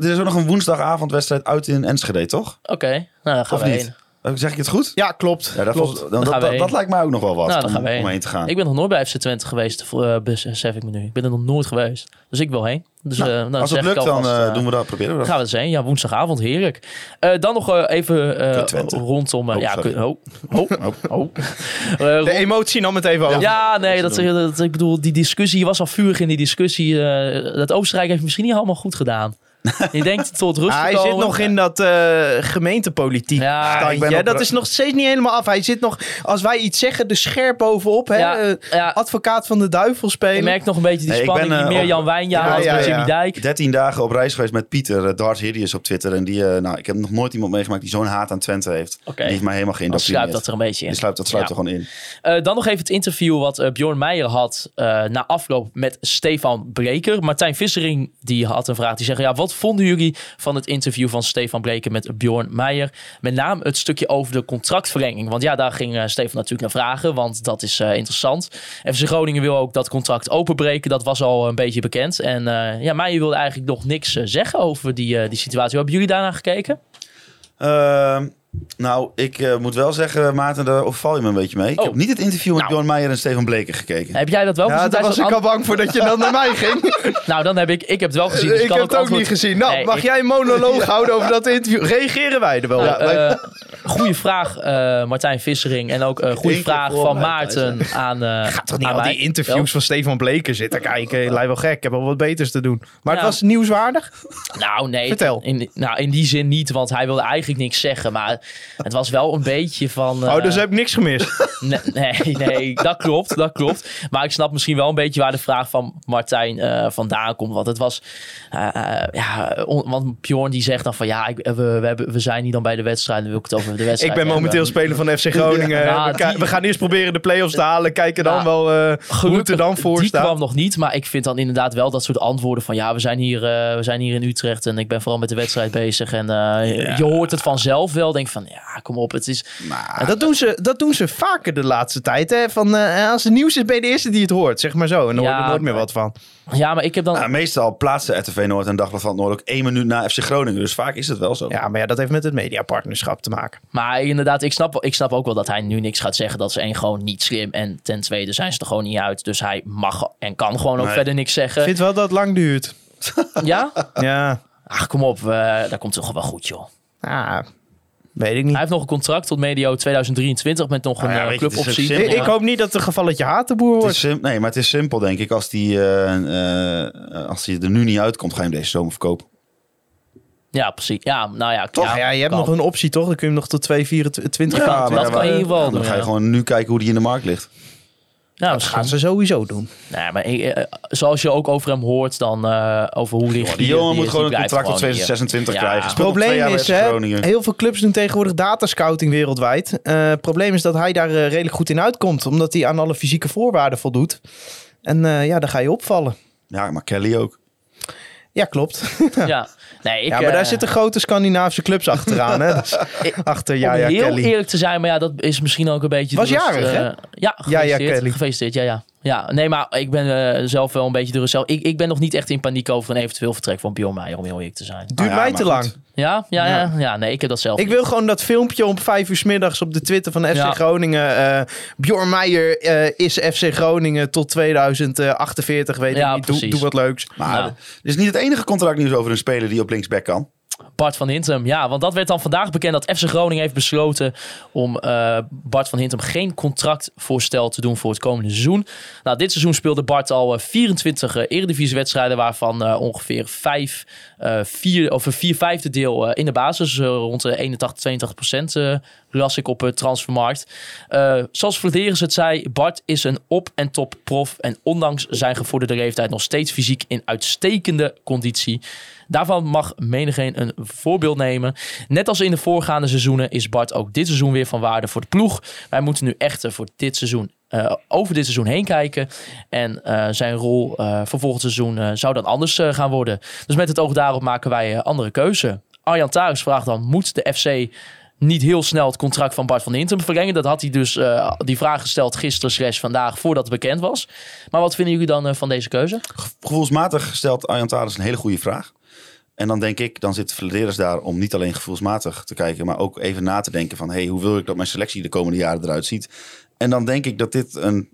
er is ook nog een woensdagavondwedstrijd uit in Enschede, toch? oké. Nou, dan gaan Of we niet? heen. Eh, Zeg ik het goed? Ja, klopt. Ja, dat, klopt. was- dan- Dan dat, dat, lijkt mij ook nog wel wat Nou, dan om, gaan we heen. om heen te gaan. Ik ben nog nooit bij FC Twente geweest, eh, besef ik me nu. Ik ben er nog nooit geweest. Dus ik wil heen. Dus, Nou, eh, nou, Als het lukt, dan eh, eh, doen we dat, proberen we dat. Gaan we eens heen. Ja, woensdagavond, heerlijk. Eh, dan nog eh, even eh, rondom... eh, Oh, ja, oh, oh, oh. Eh, De emotie nam het even over. ja, nee, dat, dat, ik bedoel, die discussie, je was al vurig in die discussie. eh, dat Oostenrijk heeft misschien niet allemaal goed gedaan. Je denkt tot rust te Hij komen. zit nog in dat eh, gemeentepolitiek Ja, op- Dat is nog steeds niet helemaal af. Hij zit nog, als wij iets zeggen, er scherp bovenop. Hè? Ja, Eh, ja. advocaat van de duivel Je spelen. merkt nog een beetje die Nee, ik spanning ben, die eh, Mirjam op- Wijnjaar Ja, ja, ja. Jimmy Dijk. 13 dagen op reis geweest met Pieter, uh, Darts Hideous op Twitter. En die, nou, ik heb nog nooit iemand meegemaakt die zo'n haat aan Twente heeft. Oké. Die heeft mij helemaal Dan geïndoctrineerd. sluipt dat er een beetje in. Die sluipt, dat sluipt Ja. er gewoon in. Eh, dan nog even het interview wat Bjorn Meijer had eh, na afloop met Stefan Breker. Martijn Vissering die had een vraag. Die zegt, ja, wat vonden jullie van het interview van Stefan Breker met Bjorn Meijer? Met name het stukje over de contractverlenging. Want ja, daar ging eh, Stefan natuurlijk naar vragen, want dat is eh, interessant. FC Groningen wil ook dat contract openbreken. Dat was al een beetje bekend. En eh, ja, Meijer wilde eigenlijk nog niks zeggen over die, die situatie. Hebben jullie daarna gekeken? Nou, ik eh, moet wel zeggen, Maarten, daar overval je me een beetje mee. Ik Oh. heb niet het interview met Nou. Bjorn Meijer en Steven Bleker gekeken. Heb jij dat wel ja, gezien? daar was ik al bang voor dat je dan naar mij ging. Nou, dan heb ik, ik heb het wel gezien. dus ik kan heb het ook antwoord- niet gezien. Nou, Nee, mag ik- jij een monoloog houden over dat interview? Reageren wij er wel op? Eh, goeie vraag, eh, Martijn Vissering. En ook een goede vraag van Maarten aan, eh Gaat toch niet aan al mij? die interviews van Stefan Bleker zitten kijken? Lijkt wel gek. Ik heb wel wat beters te doen. Maar het was nieuwswaardig. Nou, nee. Vertel. In, nou, in die zin niet, want hij wilde eigenlijk niks zeggen. Maar het was wel een beetje van... eh, oh, dus heb ik niks gemist. nee, nee, nee, dat klopt, dat klopt. Maar ik snap misschien wel een beetje waar de vraag van Martijn eh, vandaan komt. Want het was... eh, eh, ja, on- want Bjorn die zegt dan van... Ja, ik, we, we, hebben, we zijn niet dan bij de wedstrijd. Dan wil ik het over de wedstrijd Ik ben hebben. momenteel speler van FC Groningen. Ja, we, die- gaan eerst proberen de play-offs te halen. Kijken dan Ja, wel eh, hoe het er dan voor die staat. kwam nog niet. Maar ik vind dan inderdaad wel dat soort antwoorden van... Ja, we zijn hier, eh, we zijn hier in Utrecht en ik ben vooral met de wedstrijd bezig. En eh, je hoort het vanzelf wel. Denk van, ja, kom op. Het is... Ja, dat, doen ze, dat doen ze vaker de laatste tijd. Hè? Van, eh, als er nieuws is, ben je de eerste die het hoort. Zeg maar zo. En dan Ja, hoor je nooit meer wat van. Ja, maar ik heb dan... Nou, meestal plaatste RTV Noord en Dagblad van het Noord ook één minuut na FC Groningen. Dus vaak is het wel zo. Ja, maar ja, dat heeft met het mediapartnerschap te maken. Maar inderdaad, ik snap, ik snap ook wel dat hij nu niks gaat zeggen. Dat is één gewoon niet slim. En ten tweede zijn ze er gewoon niet uit. Dus hij mag en kan gewoon ook Nee. verder niks Ik zeggen. vind wel dat het lang duurt. Ja? Ja, Ach, kom op. eh dat komt toch wel goed, joh. ah, weet ik niet. Hij heeft nog een contract tot medio 2023 met nog een Nou ja, eh, cluboptie. Ik, ik hoop niet dat het een gevalletje hatenboer Het wordt. is nee, maar het is simpel, denk ik. Als die, eh, eh, als die er nu niet uitkomt, ga je hem deze zomer verkopen. Ja, precies. Ja, nou ja. Toch? Ja, je hebt kan. nog een optie, toch? Dan kun je hem nog tot 224 Ja, gaan. dat kan je ieder geval dan doen, ga je ja. gewoon nu kijken hoe die in de markt ligt. Ja, Dat misschien. gaan ze sowieso doen. Nee, maar eh, zoals je ook over hem hoort, dan eh, over hoe ligt Die hij, jongen die moet gewoon die een contract tot gewoon hier. 2026 Ja. krijgen. Het probleem is, hè, heel veel clubs doen tegenwoordig datascouting wereldwijd. Eh, Het probleem is dat hij daar eh, redelijk goed in uitkomt. Omdat hij aan alle fysieke voorwaarden voldoet. En eh, ja, dan ga je opvallen. Ja, maar Kelly ook. Ja, klopt. ja. Nee, ik, Ja, maar daar eh, zitten grote Scandinavische clubs achteraan. Hè? Dus achter om Jaja heel Kelly. eerlijk te zijn, maar ja, dat is misschien ook een beetje... Was rust, jarig, hè? eh, ja, gefeliciteerd. Kelly. Gefeliciteerd, ja, ja. Ja, nee, maar ik ben eh, zelf wel een beetje de rust. Ik, ik ben nog niet echt in paniek over een eventueel vertrek van Bjorn Meijer, om heel eerlijk te zijn. Duurt ja, mij te goed. lang. Ja, ja, ja, ja, nee, ik heb dat zelf Ik wil gewoon dat filmpje om vijf uur 's middags op de Twitter van FC Ja. Groningen. eh Bjorn Meijer eh, is FC Groningen tot 2048, weet Ja, ik niet. Doe, doe wat leuks. Maar Ja. dit is niet het enige contractnieuws over een speler die op linksback kan. Bart van Hintem, ja, want dat werd dan vandaag bekend dat FC Groningen heeft besloten om eh, Bart van Hintem geen contractvoorstel te doen voor het komende seizoen. Nou, dit seizoen speelde Bart al eh, 24 eh, eredivisiewedstrijden, waarvan eh, ongeveer 5, eh, vier, of een vier vijfde deel eh, in de basis, eh, rond de 81, 82 procent eh, las ik op het transfermarkt. Eh, zoals Vladeris het zei, Bart is een op- en top prof en ondanks zijn gevorderde leeftijd nog steeds fysiek in uitstekende conditie. Daarvan mag menigeen een voorbeeld nemen. Net als in de voorgaande seizoenen is Bart ook dit seizoen weer van waarde voor de ploeg. Wij moeten nu echter voor dit seizoen, eh, over dit seizoen heen kijken. En eh, zijn rol eh, voor volgend seizoen zou dan anders gaan worden. Dus met het oog daarop maken wij andere keuze. Arjan Taris vraagt dan, moet de FC niet heel snel het contract van Bart van Hintem verlengen? Dat had hij dus die vraag gesteld gisteren slash vandaag voordat het bekend was. Maar wat vinden jullie dan van deze keuze? Gevoelsmatig stelt Arjan Tades een hele goede vraag. En dan denk ik, dan zit Vladeris daar om niet alleen gevoelsmatig te kijken, maar ook even na te denken van, hey, hoe wil ik dat mijn selectie de komende jaren eruit ziet? En dan denk ik dat dit een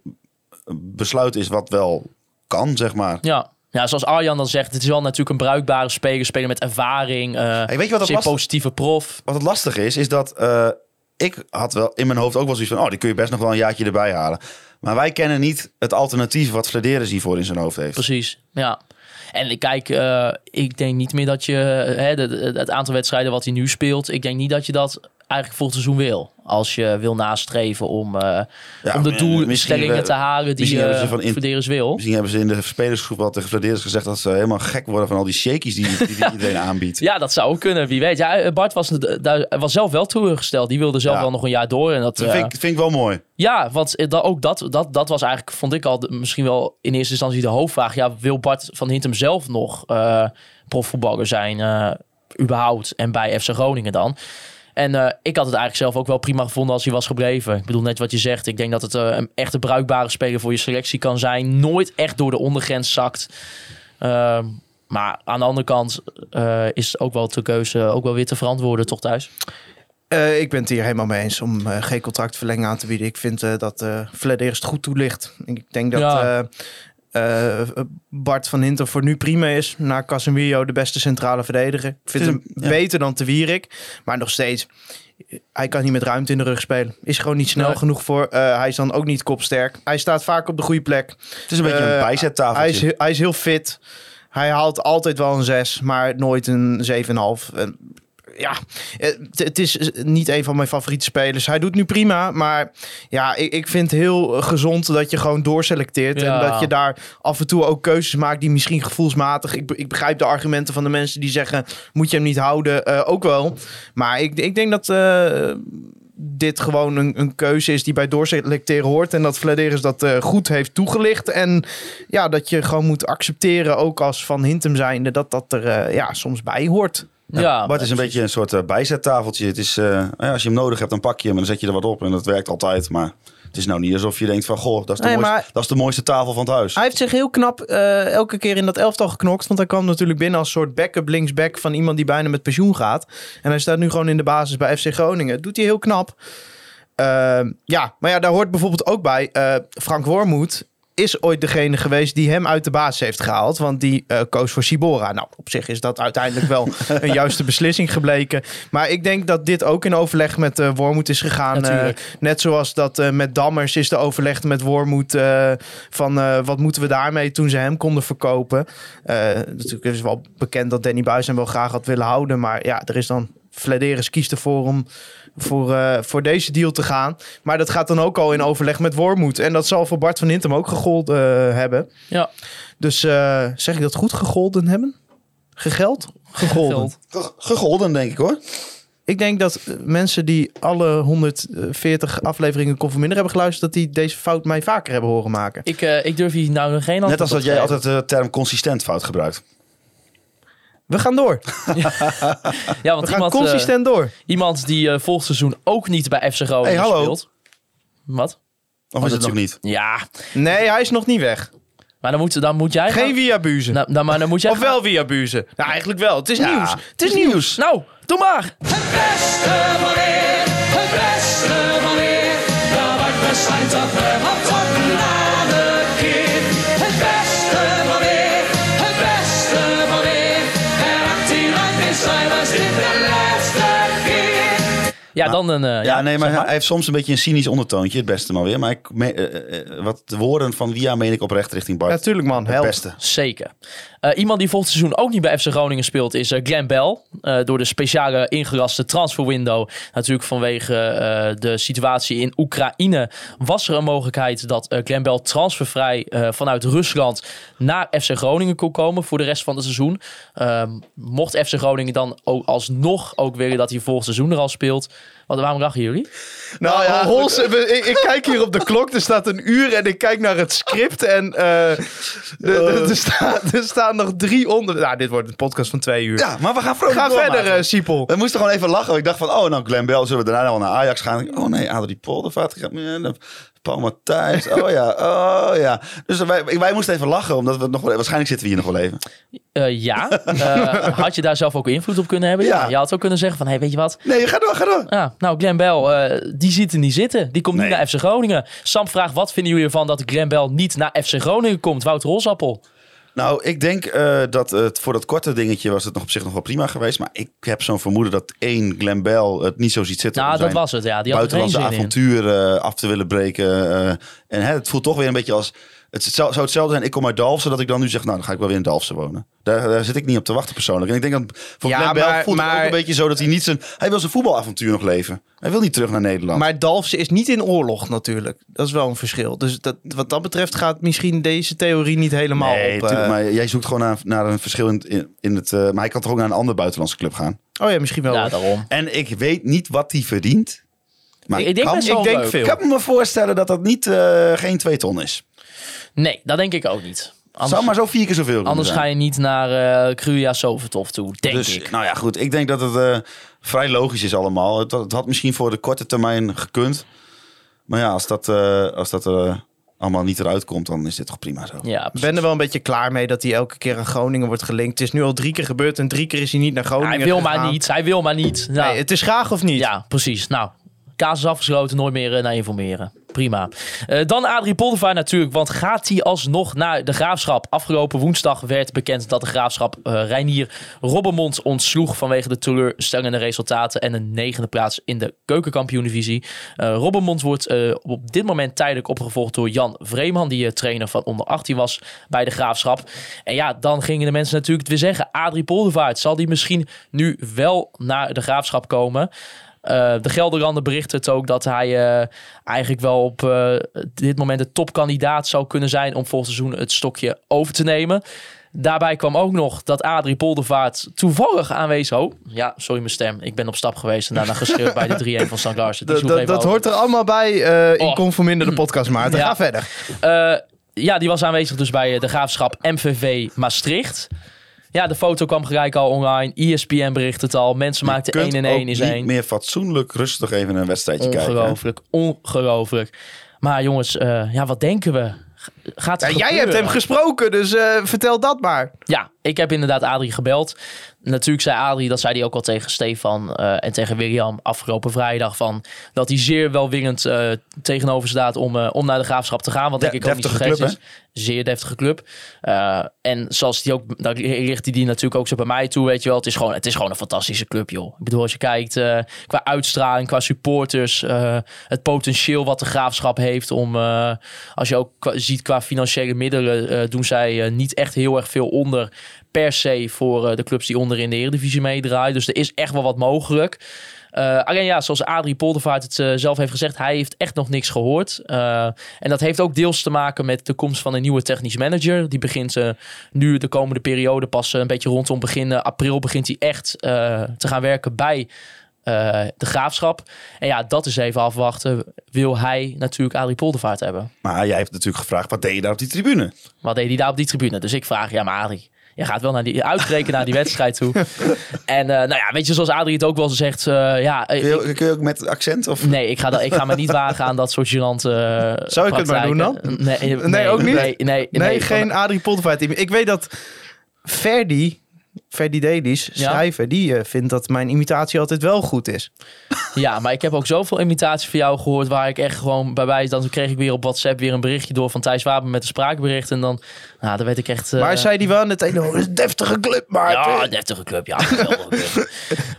besluit is wat wel kan, zeg maar. Ja. ja, zoals Arjan dan zegt, het is wel natuurlijk een bruikbare speler. Speler met ervaring. Hey, weet je wat dat zeer lastig- positieve prof. Wat het lastig is, is dat eh, ik had wel in mijn hoofd ook wel zoiets van, oh, die kun je best nog wel een jaartje erbij halen. Maar wij kennen niet het alternatief wat Vladeris hiervoor in zijn hoofd heeft. Precies, ja. En kijk, eh, ik denk niet meer dat je hè, de- de- het aantal wedstrijden wat hij nu speelt, ik denk niet dat je dat eigenlijk volgend seizoen wil. Als je wil nastreven om, eh, Ja, om de eh, doelstellingen te halen die ze uh, van in- Verderes wil. Misschien hebben ze in de spelersgroep wel tegen gezegd dat ze helemaal gek worden van al die shakies die, die, die iedereen aanbiedt. Ja, dat zou ook kunnen, wie weet. Ja, Bart was, was zelf wel teleurgesteld. Die wilde zelf Ja. wel nog een jaar door. En dat, Dat eh, vind, ik, vind ik wel mooi. Ja, want eh, dat, ook dat, dat, dat was eigenlijk, vond ik al misschien wel in eerste instantie de hoofdvraag. Ja, wil Bart van Hintem zelf nog eh profvoetballer zijn, eh, überhaupt, en bij FC Groningen dan? En eh, ik had het eigenlijk zelf ook wel prima gevonden als hij was gebleven. Ik bedoel, net wat je zegt. Ik denk dat het eh, een echte bruikbare speler voor je selectie kan zijn. Nooit echt door de ondergrens zakt. Ehm, maar aan de andere kant eh, is ook wel de keuze ook wel weer te verantwoorden, toch thuis? Ik ben het hier helemaal mee eens om eh, geen contractverlenging aan te bieden. Ik vind dat uh, het goed toelicht. Ik denk dat Ja. Eh, eh, Bart van Hinter voor nu prima is. Na Casemiro de beste centrale verdediger. Ik vind hem ja. beter dan Te Wierik. Maar nog steeds, hij kan niet met ruimte in de rug spelen. Is gewoon niet snel Nee. genoeg voor. Eh, hij is dan ook niet kopsterk. Hij staat vaak op de goede plek. Het is een beetje Eh, een bijzettafeltje. Hij is, heel- hij is heel fit. Hij haalt altijd wel een 6, maar nooit een 7,5. Ja, het, het is niet een van mijn favoriete spelers. Hij doet nu prima, maar ja, ik, ik vind het heel gezond dat je gewoon doorselecteert. Ja. En dat je daar af en toe ook keuzes maakt die misschien gevoelsmatig... Ik, ik begrijp de argumenten van de mensen die zeggen, moet je hem niet houden, eh, ook wel. Maar ik, ik denk dat... eh, dit gewoon een, een keuze is die bij doorselecteren hoort. En dat Vladeris dat eh, goed heeft toegelicht. En ja, dat je gewoon moet accepteren, ook als van Hintem zijnde, dat dat er ja, soms bij hoort. Ja, maar het is een beetje een soort eh, bijzettafeltje. Het is, eh, ja, als je hem nodig hebt, dan pak je hem en dan zet je er wat op. En dat werkt altijd. Maar het is nou niet alsof je denkt van... Goh, dat is de, Nee, mooiste, maar- dat is de mooiste tafel van het huis. Hij heeft zich heel knap eh, elke keer in dat elftal geknokt. Want hij kwam natuurlijk binnen als soort backup linksback van iemand die bijna met pensioen gaat. En hij staat nu gewoon in de basis bij FC Groningen. Dat doet hij heel knap. Ja, maar ja, daar hoort bijvoorbeeld ook bij. Frank Wormoed is ooit degene geweest die hem uit de basis heeft gehaald. Want die eh, koos voor Sibora. Nou, op zich is dat uiteindelijk wel een juiste beslissing gebleken. Maar ik denk dat dit ook in overleg met eh Wormoed is gegaan. Eh, net zoals dat met Dammers is de overleg met Wormoed van wat moeten we daarmee toen ze hem konden verkopen. Natuurlijk is wel bekend dat Danny Buis hem wel graag had willen houden. Maar ja, er is dan Flederis kiest ervoor om voor, eh, voor deze deal te gaan. Maar dat gaat dan ook al in overleg met Wormoed. En dat zal voor Bart van Hintem ook gegolden eh, hebben. Ja. Dus eh, zeg ik dat goed, gegolden hebben? Gegeld? Gegolden. Gegolden, denk ik hoor. Ik denk dat mensen die alle 140 afleveringen Conforminder hebben geluisterd... dat die deze fout mij vaker hebben horen maken. Ik, eh, ik durf hier nou nog geen antwoord Net als dat jij altijd de term consistent fout gebruikt. We gaan door. Ja, We want gaan iemand, eh, consistent door. iemand die eh volgend seizoen ook niet bij FC Groningen Hey, hallo. speelt. Wat? Of is het nog niet? Ja, Nee, hij is nog niet weg. maar dan moet, dan moet jij... Geen gaan- via Buzen. Nou, nou, maar dan moet jij of gaan- wel via Buzen. Nou, eigenlijk wel. Het is Ja, nieuws. Het is nieuws. Nou, doe maar! Het beste van weer, het beste van weer. Ja, we zijn toch helemaal Yeah. Dan een... eh, Ja, nee, maar, zeg hij heeft soms een beetje een cynisch ondertoontje. Het beste maar weer. Maar ik, me- eh, eh, wat de woorden van Via meen ik oprecht richting Bart. Natuurlijk, man. het Help. beste. Zeker. Eh, iemand die volgend seizoen ook niet bij FC Groningen speelt is Glenn Bell. Eh, door de speciale ingelaste transferwindow. Natuurlijk vanwege eh, de situatie in Oekraïne was er een mogelijkheid dat Glenn Bell transfervrij eh, vanuit Rusland naar FC Groningen kon komen voor de rest van het seizoen. Ehm, mocht FC Groningen dan ook alsnog ook willen dat hij volgend seizoen er al speelt. Wat, waarom lachen jullie? Nou, ja, Hols, we- ik, ik kijk hier op de klok. Er staat een uur en ik kijk naar het script. En eh, de- de- er, staat, er staan nog drie onder. Nou, dit wordt een podcast van twee uur. Ja, maar we gaan vrolijk Ga doormaken. verder, eh, Siepel. We moesten gewoon even lachen. Ik dacht van, oh, nou, Glenn Bell, zullen we daarna wel naar Ajax gaan? Oh nee, Adrie Poldervaart. Paul Matthijs. Oh ja, oh ja. Dus wij, wij moesten even lachen, omdat we nog wel... Waarschijnlijk zitten we hier nog wel even. Eh, ja. Eh, had je daar zelf ook invloed op kunnen hebben? Ja. Ja. Je had ook kunnen zeggen van, hey, weet je wat? Nee, ga door, ga door. Ja, nou, Glenn Bell, eh, die ziet er niet zitten. Die komt Nee. niet naar FC Groningen. Sam vraagt, wat vinden jullie ervan dat Glenn Bell niet naar FC Groningen komt? Wouter Holsappel. Nou, ik denk eh, dat het voor dat korte dingetje was het nog op zich nog wel prima geweest. Maar ik heb zo'n vermoeden dat één Glenn Bell het niet zo ziet zitten. Nou, dat was het, ja. Die had geen buitenlandse avontuur eh, af te willen breken. eh, en hè, het voelt toch weer een beetje als... Het zou zou hetzelfde zijn, ik kom uit Dalfsen, dat ik dan nu zeg, nou, dan ga ik wel weer in Dalfsen wonen. Daar, daar zit ik niet op te wachten persoonlijk. En ik denk dat voor Ja, Glenn Bell maar- voelt het ook een beetje zo dat hij niet zijn... Hij wil zijn voetbalavontuur nog leven. Hij wil niet terug naar Nederland. Maar Dalfsen is niet in oorlog natuurlijk. Dat is wel een verschil. Dus dat, wat dat betreft gaat misschien deze theorie niet helemaal nee, op. tuurlijk, eh, maar jij zoekt gewoon naar, naar een verschil in, in, in het... eh, maar hij kan toch ook naar een andere buitenlandse club gaan. Oh ja, misschien wel. Ja, daarom. En ik weet niet wat hij verdient. Maar Ik- ik denk kan, ik denk veel. ik kan me voorstellen dat dat niet eh, geen twee ton is. Nee, dat denk ik ook niet. Anders, Zou maar zo vier keer zoveel anders zijn. ga je niet naar eh Kruja Sovertof toe, denk dus, ik. nou ja, goed. Ik denk dat het eh, vrij logisch is allemaal. Het, het had misschien voor de korte termijn gekund. Maar ja, als dat, eh, als dat allemaal niet eruit komt, dan is dit toch prima zo. Ja, Ik ben er wel een beetje klaar mee dat hij elke keer aan Groningen wordt gelinkt. Het is nu al drie keer gebeurd en drie keer is hij niet naar Groningen hij wil maar niet. Hij wil maar niet. Nou, Nee, het is graag of niet? Ja, precies. Nou, kaas is afgesloten, nooit meer eh, naar informeren. Prima. Eh, dan Adrie Poldervaart natuurlijk, want gaat hij alsnog naar de Graafschap? Afgelopen woensdag werd bekend dat de Graafschap eh Reinier Robbermond ontsloeg vanwege de teleurstellende resultaten en een negende plaats in de keukenkampioen-divisie. Eh Robbermond wordt op dit moment tijdelijk opgevolgd door Jan Vreeman, die trainer van onder 18 was bij de Graafschap. En ja, dan gingen de mensen natuurlijk weer zeggen, Adrie Poldervaart, zal die misschien nu wel naar de Graafschap komen? Eh, de Gelderlander bericht het ook dat hij eh, eigenlijk wel op eh, dit moment de topkandidaat zou kunnen zijn om volgend seizoen het stokje over te nemen. Daarbij kwam ook nog dat Adrie Poldervaart toevallig aanwezig... Oh, ja, sorry mijn stem. Ik ben op stap geweest en daarna geschreeuwd bij de 3-1 van St. Larsen. Dat, over. hoort er allemaal bij in Oh. Conforminder de podcast, Maarten. Ja. Ga verder. Ja, die was aanwezig dus bij de graafschap MVV Maastricht. Ja, de foto kwam gelijk al online. ESPN bericht het al. Mensen Je maakten kunt 1 en ook 1 is niet 1. meer fatsoenlijk rustig even een wedstrijdje kijken. Ongelooflijk, ongelooflijk. Maar jongens, eh, ja, wat denken we? Gaat Ja, jij hebt hem gesproken, dus eh, vertel dat maar. Ja, ik heb inderdaad Adrie gebeld. Natuurlijk zei Adrie, dat zei hij ook al tegen Stefan eh, en tegen William afgelopen vrijdag, van dat hij zeer welwillend eh, tegenover staat om, om naar de graafschap te gaan. Wat denk De- ik ook niet zo deftige gek club, is. Zeer deftige club. En zoals die ook, dan richt hij die natuurlijk ook zo bij mij toe, weet je wel. Het is gewoon, het is gewoon een fantastische club, joh. Ik bedoel, als je kijkt qua uitstraling, qua supporters, het potentieel wat de graafschap heeft om, als je ook qua- ziet qua financiële middelen, eh, doen zij eh, niet echt heel erg veel onder per se voor eh, de clubs die onder in de Eredivisie meedraaien. Dus er is echt wel wat mogelijk. Alleen ja, zoals Adrie Poldervaart het zelf heeft gezegd, hij heeft echt nog niks gehoord. Eh, en dat heeft ook deels te maken met de komst van een nieuwe technisch manager. Die begint nu de komende periode pas een beetje rondom begin april begint hij echt te gaan werken bij eh, de graafschap. En ja, dat is even afwachten. Wil hij natuurlijk Adrie Poldervaart hebben? Maar jij hebt natuurlijk gevraagd, wat deed je daar op die tribune? Wat deed hij daar op die tribune? Dus ik vraag, ja, maar Adrie, je gaat wel naar die, uitbreken naar die wedstrijd toe. En eh, nou ja, weet je, zoals Adrie het ook wel eens zegt, eh, ja, Kun je, kun je ook met accent? Of? Nee, ik ga, dat, ik ga me niet wagen aan dat soort gênante uh, Zou ik het maar doen dan? Nee, nee, Nee, ook niet? Nee, nee, Nee, van- geen Adrie Poldervaart. Ik weet dat Ferdi, Ferdi Delis, Ja. schrijver, die eh, vindt dat mijn imitatie altijd wel goed is. Ja, maar ik heb ook zoveel imitaties van jou gehoord waar ik echt gewoon bij wijze... Dan kreeg ik weer op WhatsApp weer een berichtje door van Thijs Wapen met een spraakbericht. En dan, nou, dan werd ik echt... eh, maar zei die wel aan het einde, oh, een deftige club, maar Ja, deftige club, ja. club.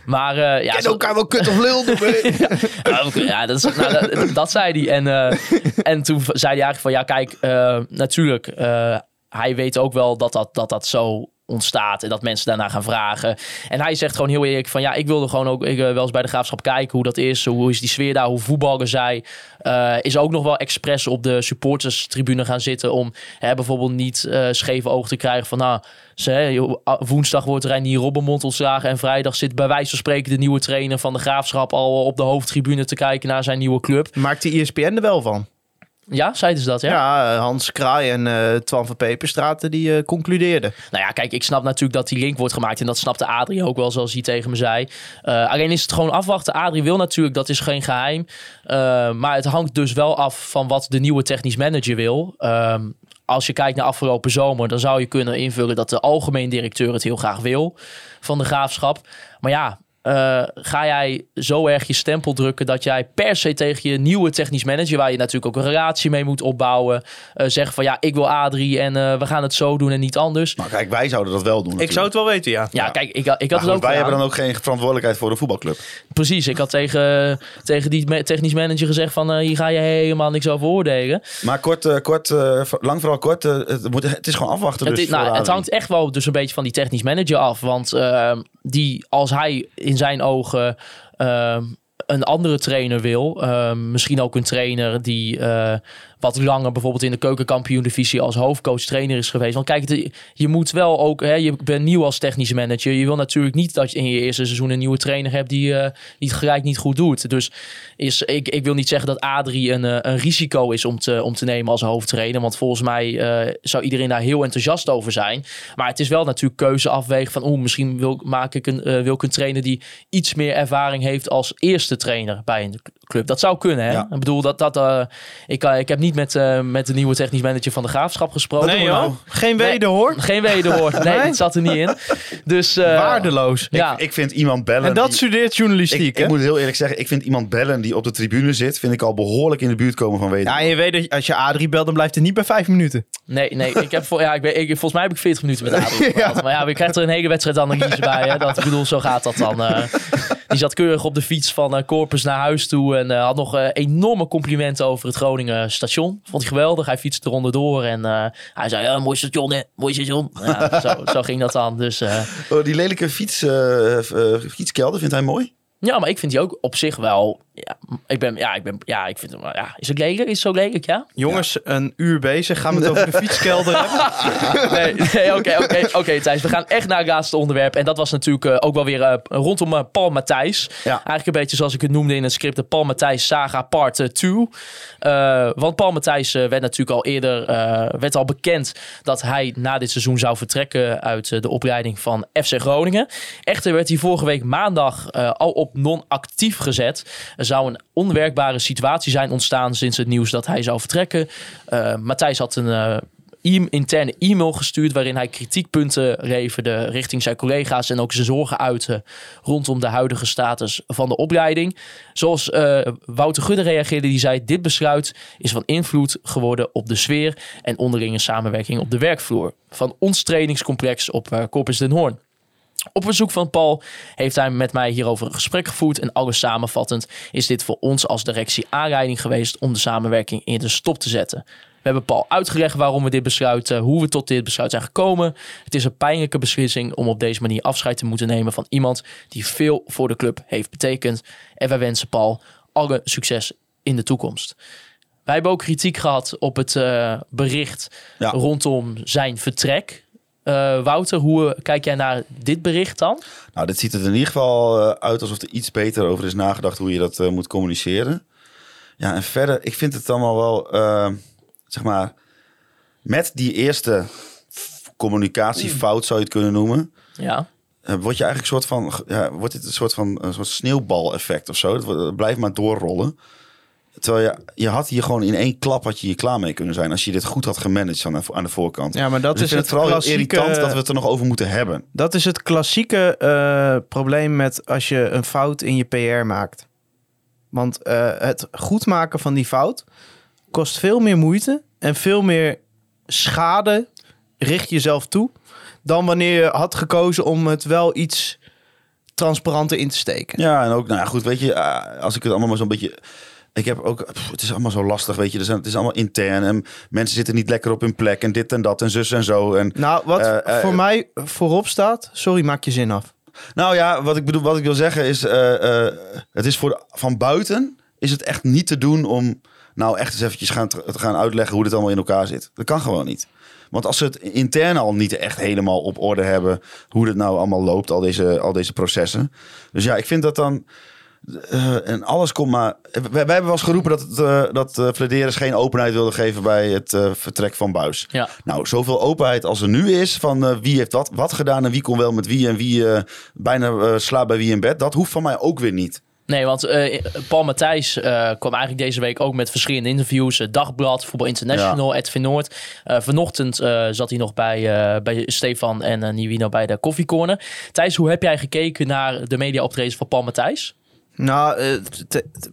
maar eh, ja, ken zo- elkaar wel kut of lul. Ja, oké, ja, dat, is, nou, dat, dat zei hij. En, eh, en toen zei hij eigenlijk van, ja kijk, eh, natuurlijk, eh, hij weet ook wel dat dat, dat dat zo ontstaat en dat mensen daarna gaan vragen. En hij zegt gewoon heel eerlijk van, ja, ik wilde gewoon ook ik, eh, wel eens bij de Graafschap kijken hoe dat is, hoe is die sfeer daar, hoe voetballen zij. Eh, is ook nog wel expres op de supporterstribune gaan zitten om hè, bijvoorbeeld niet eh scheef oog te krijgen van, nou, ze, woensdag wordt Reinier Robbenmond ontslagen en vrijdag zit bij wijze van spreken de nieuwe trainer van de Graafschap al op de hoofdtribune te kijken naar zijn nieuwe club. Maakt die E ESPN er wel van? Ja, zeiden ze dat, ja? Ja, eh, Hans Kraai en eh Twan van Peperstraten die eh, concludeerden. Nou ja, kijk, ik snap natuurlijk dat die link wordt gemaakt. En dat snapte Adrie ook wel, zoals hij tegen me zei. Alleen is het gewoon afwachten. Adrie wil natuurlijk, dat is geen geheim. Eh, maar het hangt dus wel af van wat de nieuwe technisch manager wil. Ehm, als je kijkt naar afgelopen zomer, dan zou je kunnen invullen dat de algemeen directeur het heel graag wil van de graafschap. Maar ja. Eh, ga jij zo erg je stempel drukken dat jij per se tegen je nieuwe technisch manager, waar je natuurlijk ook een relatie mee moet opbouwen, eh zeggen van ja, ik wil Adrie en eh, we gaan het zo doen en niet anders. Nou kijk, wij zouden dat wel doen Ik zou het wel weten, ja. Ja, kijk, ik, had- ik Maar had het goed, ook wij hebben dan ook geen verantwoordelijkheid voor de voetbalclub. Precies, ik had tegen, tegen die technisch manager gezegd van eh, hier ga je helemaal niks over oordelen. Maar kort, kort lang vooral kort, het, moet, het is gewoon afwachten. Het, Dus is- nou, het hangt echt wel dus een beetje van die technisch manager af. Want eh, die, als hij in zijn ogen eh, een andere trainer wil, eh, misschien ook een trainer die eh, wat langer bijvoorbeeld in de keukenkampioen-divisie als hoofdcoach trainer is geweest. Want kijk, je moet wel ook, hè, je bent nieuw als technisch manager. Je wil natuurlijk niet dat je in je eerste seizoen een nieuwe trainer hebt die, het gelijk niet goed doet. Dus is, ik, ik wil niet zeggen dat Adrie een, eh, een risico is om te, om te nemen als hoofdtrainer. Want volgens mij eh, zou iedereen daar heel enthousiast over zijn. Maar het is wel natuurlijk keuze afwegen van, oeh, misschien wil, maak ik een, wil ik een trainer die iets meer ervaring heeft als eerste trainer bij een club. Dat zou kunnen, hè? Ja. Ik bedoel, dat, dat, eh, ik, eh, ik heb niet met, eh, met de nieuwe technisch manager van de Graafschap gesproken. Nee joh, geen Nee. wederhoor. Geen wederhoor. Nee, Nee? het zat er niet in. Dus, eh, Waardeloos. Ja, Ik vind iemand bellen. En dat die- studeert journalistiek, ik, hè? ik moet heel eerlijk zeggen, ik vind iemand bellen die op de tribune zit, vind ik al behoorlijk in de buurt komen van weten. Ja, je weet dat als je Adrie belt, dan blijft het niet bij vijf minuten. Nee, nee. Ik heb, voor, ja, ik ben, ik, volgens mij heb ik 40 minuten met Adel gepraat. Maar ja, we krijgen er een hele wedstrijdanalyse bij. Hè? Dat, ik bedoel, zo gaat dat dan. die zat keurig op de fiets van eh, Corpus naar huis toe. En eh, had nog eh, enorme complimenten over het Groningen station. Vond hij geweldig. Hij fietste eronder door. En hij zei, ja, mooi station hè. Mooi station. Ja, zo, zo ging dat dan. Dus Oh, die lelijke fiets, fietskelder vindt hij mooi. ja, maar ik vind die ook op zich wel... Ja, ik ben, ja, ik ben, ja, ik vind hem, wel- ja, is het lelijk? Is het zo lelijk, ja? Jongens, een uur bezig. Gaan we het over de fietskelder hebben? Nee, nee, oké, oké, oké, Thijs. We gaan echt naar het laatste onderwerp. En dat was natuurlijk eh, ook wel weer eh, rondom eh, Paul Matthijs. Ja. Eigenlijk een beetje zoals ik het noemde in het script, de Paul Matthijs Saga Part 2. want Paul Matthijs werd natuurlijk al eerder eh, werd al bekend dat hij na dit seizoen zou vertrekken uit de opleiding van FC Groningen. Echter werd hij vorige week maandag eh, al op non-actief gezet. Er zou een onwerkbare situatie zijn ontstaan sinds het nieuws dat hij zou vertrekken. Eh, Matthijs had een eh, e- interne e-mail gestuurd waarin hij kritiekpunten leverde richting zijn collega's en ook zijn zorgen uitte rondom de huidige status van de opleiding. Zoals eh, Wouter Gudde reageerde, die zei: Dit besluit is van invloed geworden op de sfeer en onderlinge samenwerking op de werkvloer van ons trainingscomplex op Corpus den Hoorn. Op verzoek van Paul heeft hij met mij hierover een gesprek gevoerd. En alles samenvattend is dit voor ons als directie aanleiding geweest om de samenwerking in de stop te zetten. We hebben Paul uitgelegd waarom we dit besluit, eh, hoe we tot dit besluit zijn gekomen. Het is een pijnlijke beslissing om op deze manier afscheid te moeten nemen van iemand die veel voor de club heeft betekend. En wij wensen Paul alle succes in de toekomst. Wij hebben ook kritiek gehad op het eh, bericht Ja. rondom zijn vertrek. Eh, Wouter, hoe kijk jij naar dit bericht dan? Nou, dit ziet er in ieder geval eh, uit alsof er iets beter over is nagedacht hoe je dat eh, moet communiceren. Ja, en verder, ik vind het allemaal wel, eh, zeg maar, met die eerste communicatiefout zou je het kunnen noemen. Ja. word je eigenlijk een soort van, ja, wordt dit een soort van een soort sneeuwbal-effect of zo? Het blijft maar doorrollen. Terwijl je, je had hier gewoon in één klap had je hier klaar mee kunnen zijn als je dit goed had gemanaged aan de, aan de voorkant. Ja, maar dat Dus is het vooral klassieke... irritant dat we het er nog over moeten hebben. Dat is het klassieke eh, probleem met als je een fout in je PR maakt. Want eh, het goed maken van die fout kost veel meer moeite en veel meer schade richt jezelf toe dan wanneer je had gekozen om het wel iets transparanter in te steken. Ja, en ook, nou ja, goed, weet je, eh, als ik het allemaal maar zo'n beetje... Ik heb ook, pff, het is allemaal zo lastig, weet je. Er zijn, het is allemaal intern en mensen zitten niet lekker op hun plek en dit en dat en zus en zo. En, Nou, wat Eh, eh, voor mij voorop staat, sorry, maak je zin af. nou ja, wat ik bedoel, wat ik wil zeggen is, eh, het is voor de- van buiten is het echt niet te doen om nou echt eens eventjes gaan, te te gaan uitleggen hoe dit allemaal in elkaar zit. Dat kan gewoon niet. Want als ze het intern al niet echt helemaal op orde hebben, hoe dit nou allemaal loopt, al deze, al deze processen. Dus ja, ik vind dat dan. Eh, en alles komt maar. Wij, wij hebben wel eens geroepen dat, het, eh, dat uh, Flederis geen openheid wilde geven bij het vertrek van Buis. Ja. Nou, zoveel openheid als er nu is van wie heeft wat, wat gedaan en wie kon wel met wie en wie bijna slaapt bij wie in bed, dat hoeft van mij ook weer niet. Nee, want eh, Paul Matthijs kwam eigenlijk deze week ook met verschillende interviews. Dagblad, Voetbal International, Edwin Noord. Vanochtend zat hij nog bij, bij Stefan en uh, Nivino bij de koffiecorner. Thijs, hoe heb jij gekeken naar de mediaoptredens van Paul Matthijs? Nou, eh,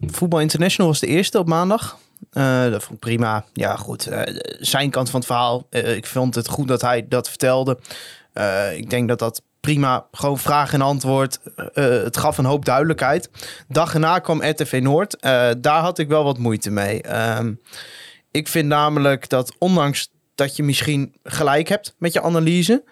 Voetbal International was de eerste op maandag. Eh, dat vond ik prima. Ja, goed. eh, zijn kant van het verhaal. ik vond het goed dat hij dat vertelde. Ik denk dat dat prima, gewoon vraag en antwoord. het gaf een hoop duidelijkheid. Dag erna kwam RTV Noord. Daar had ik wel wat moeite mee. Ehm, ik vind namelijk dat ondanks dat je misschien gelijk hebt met je analyse...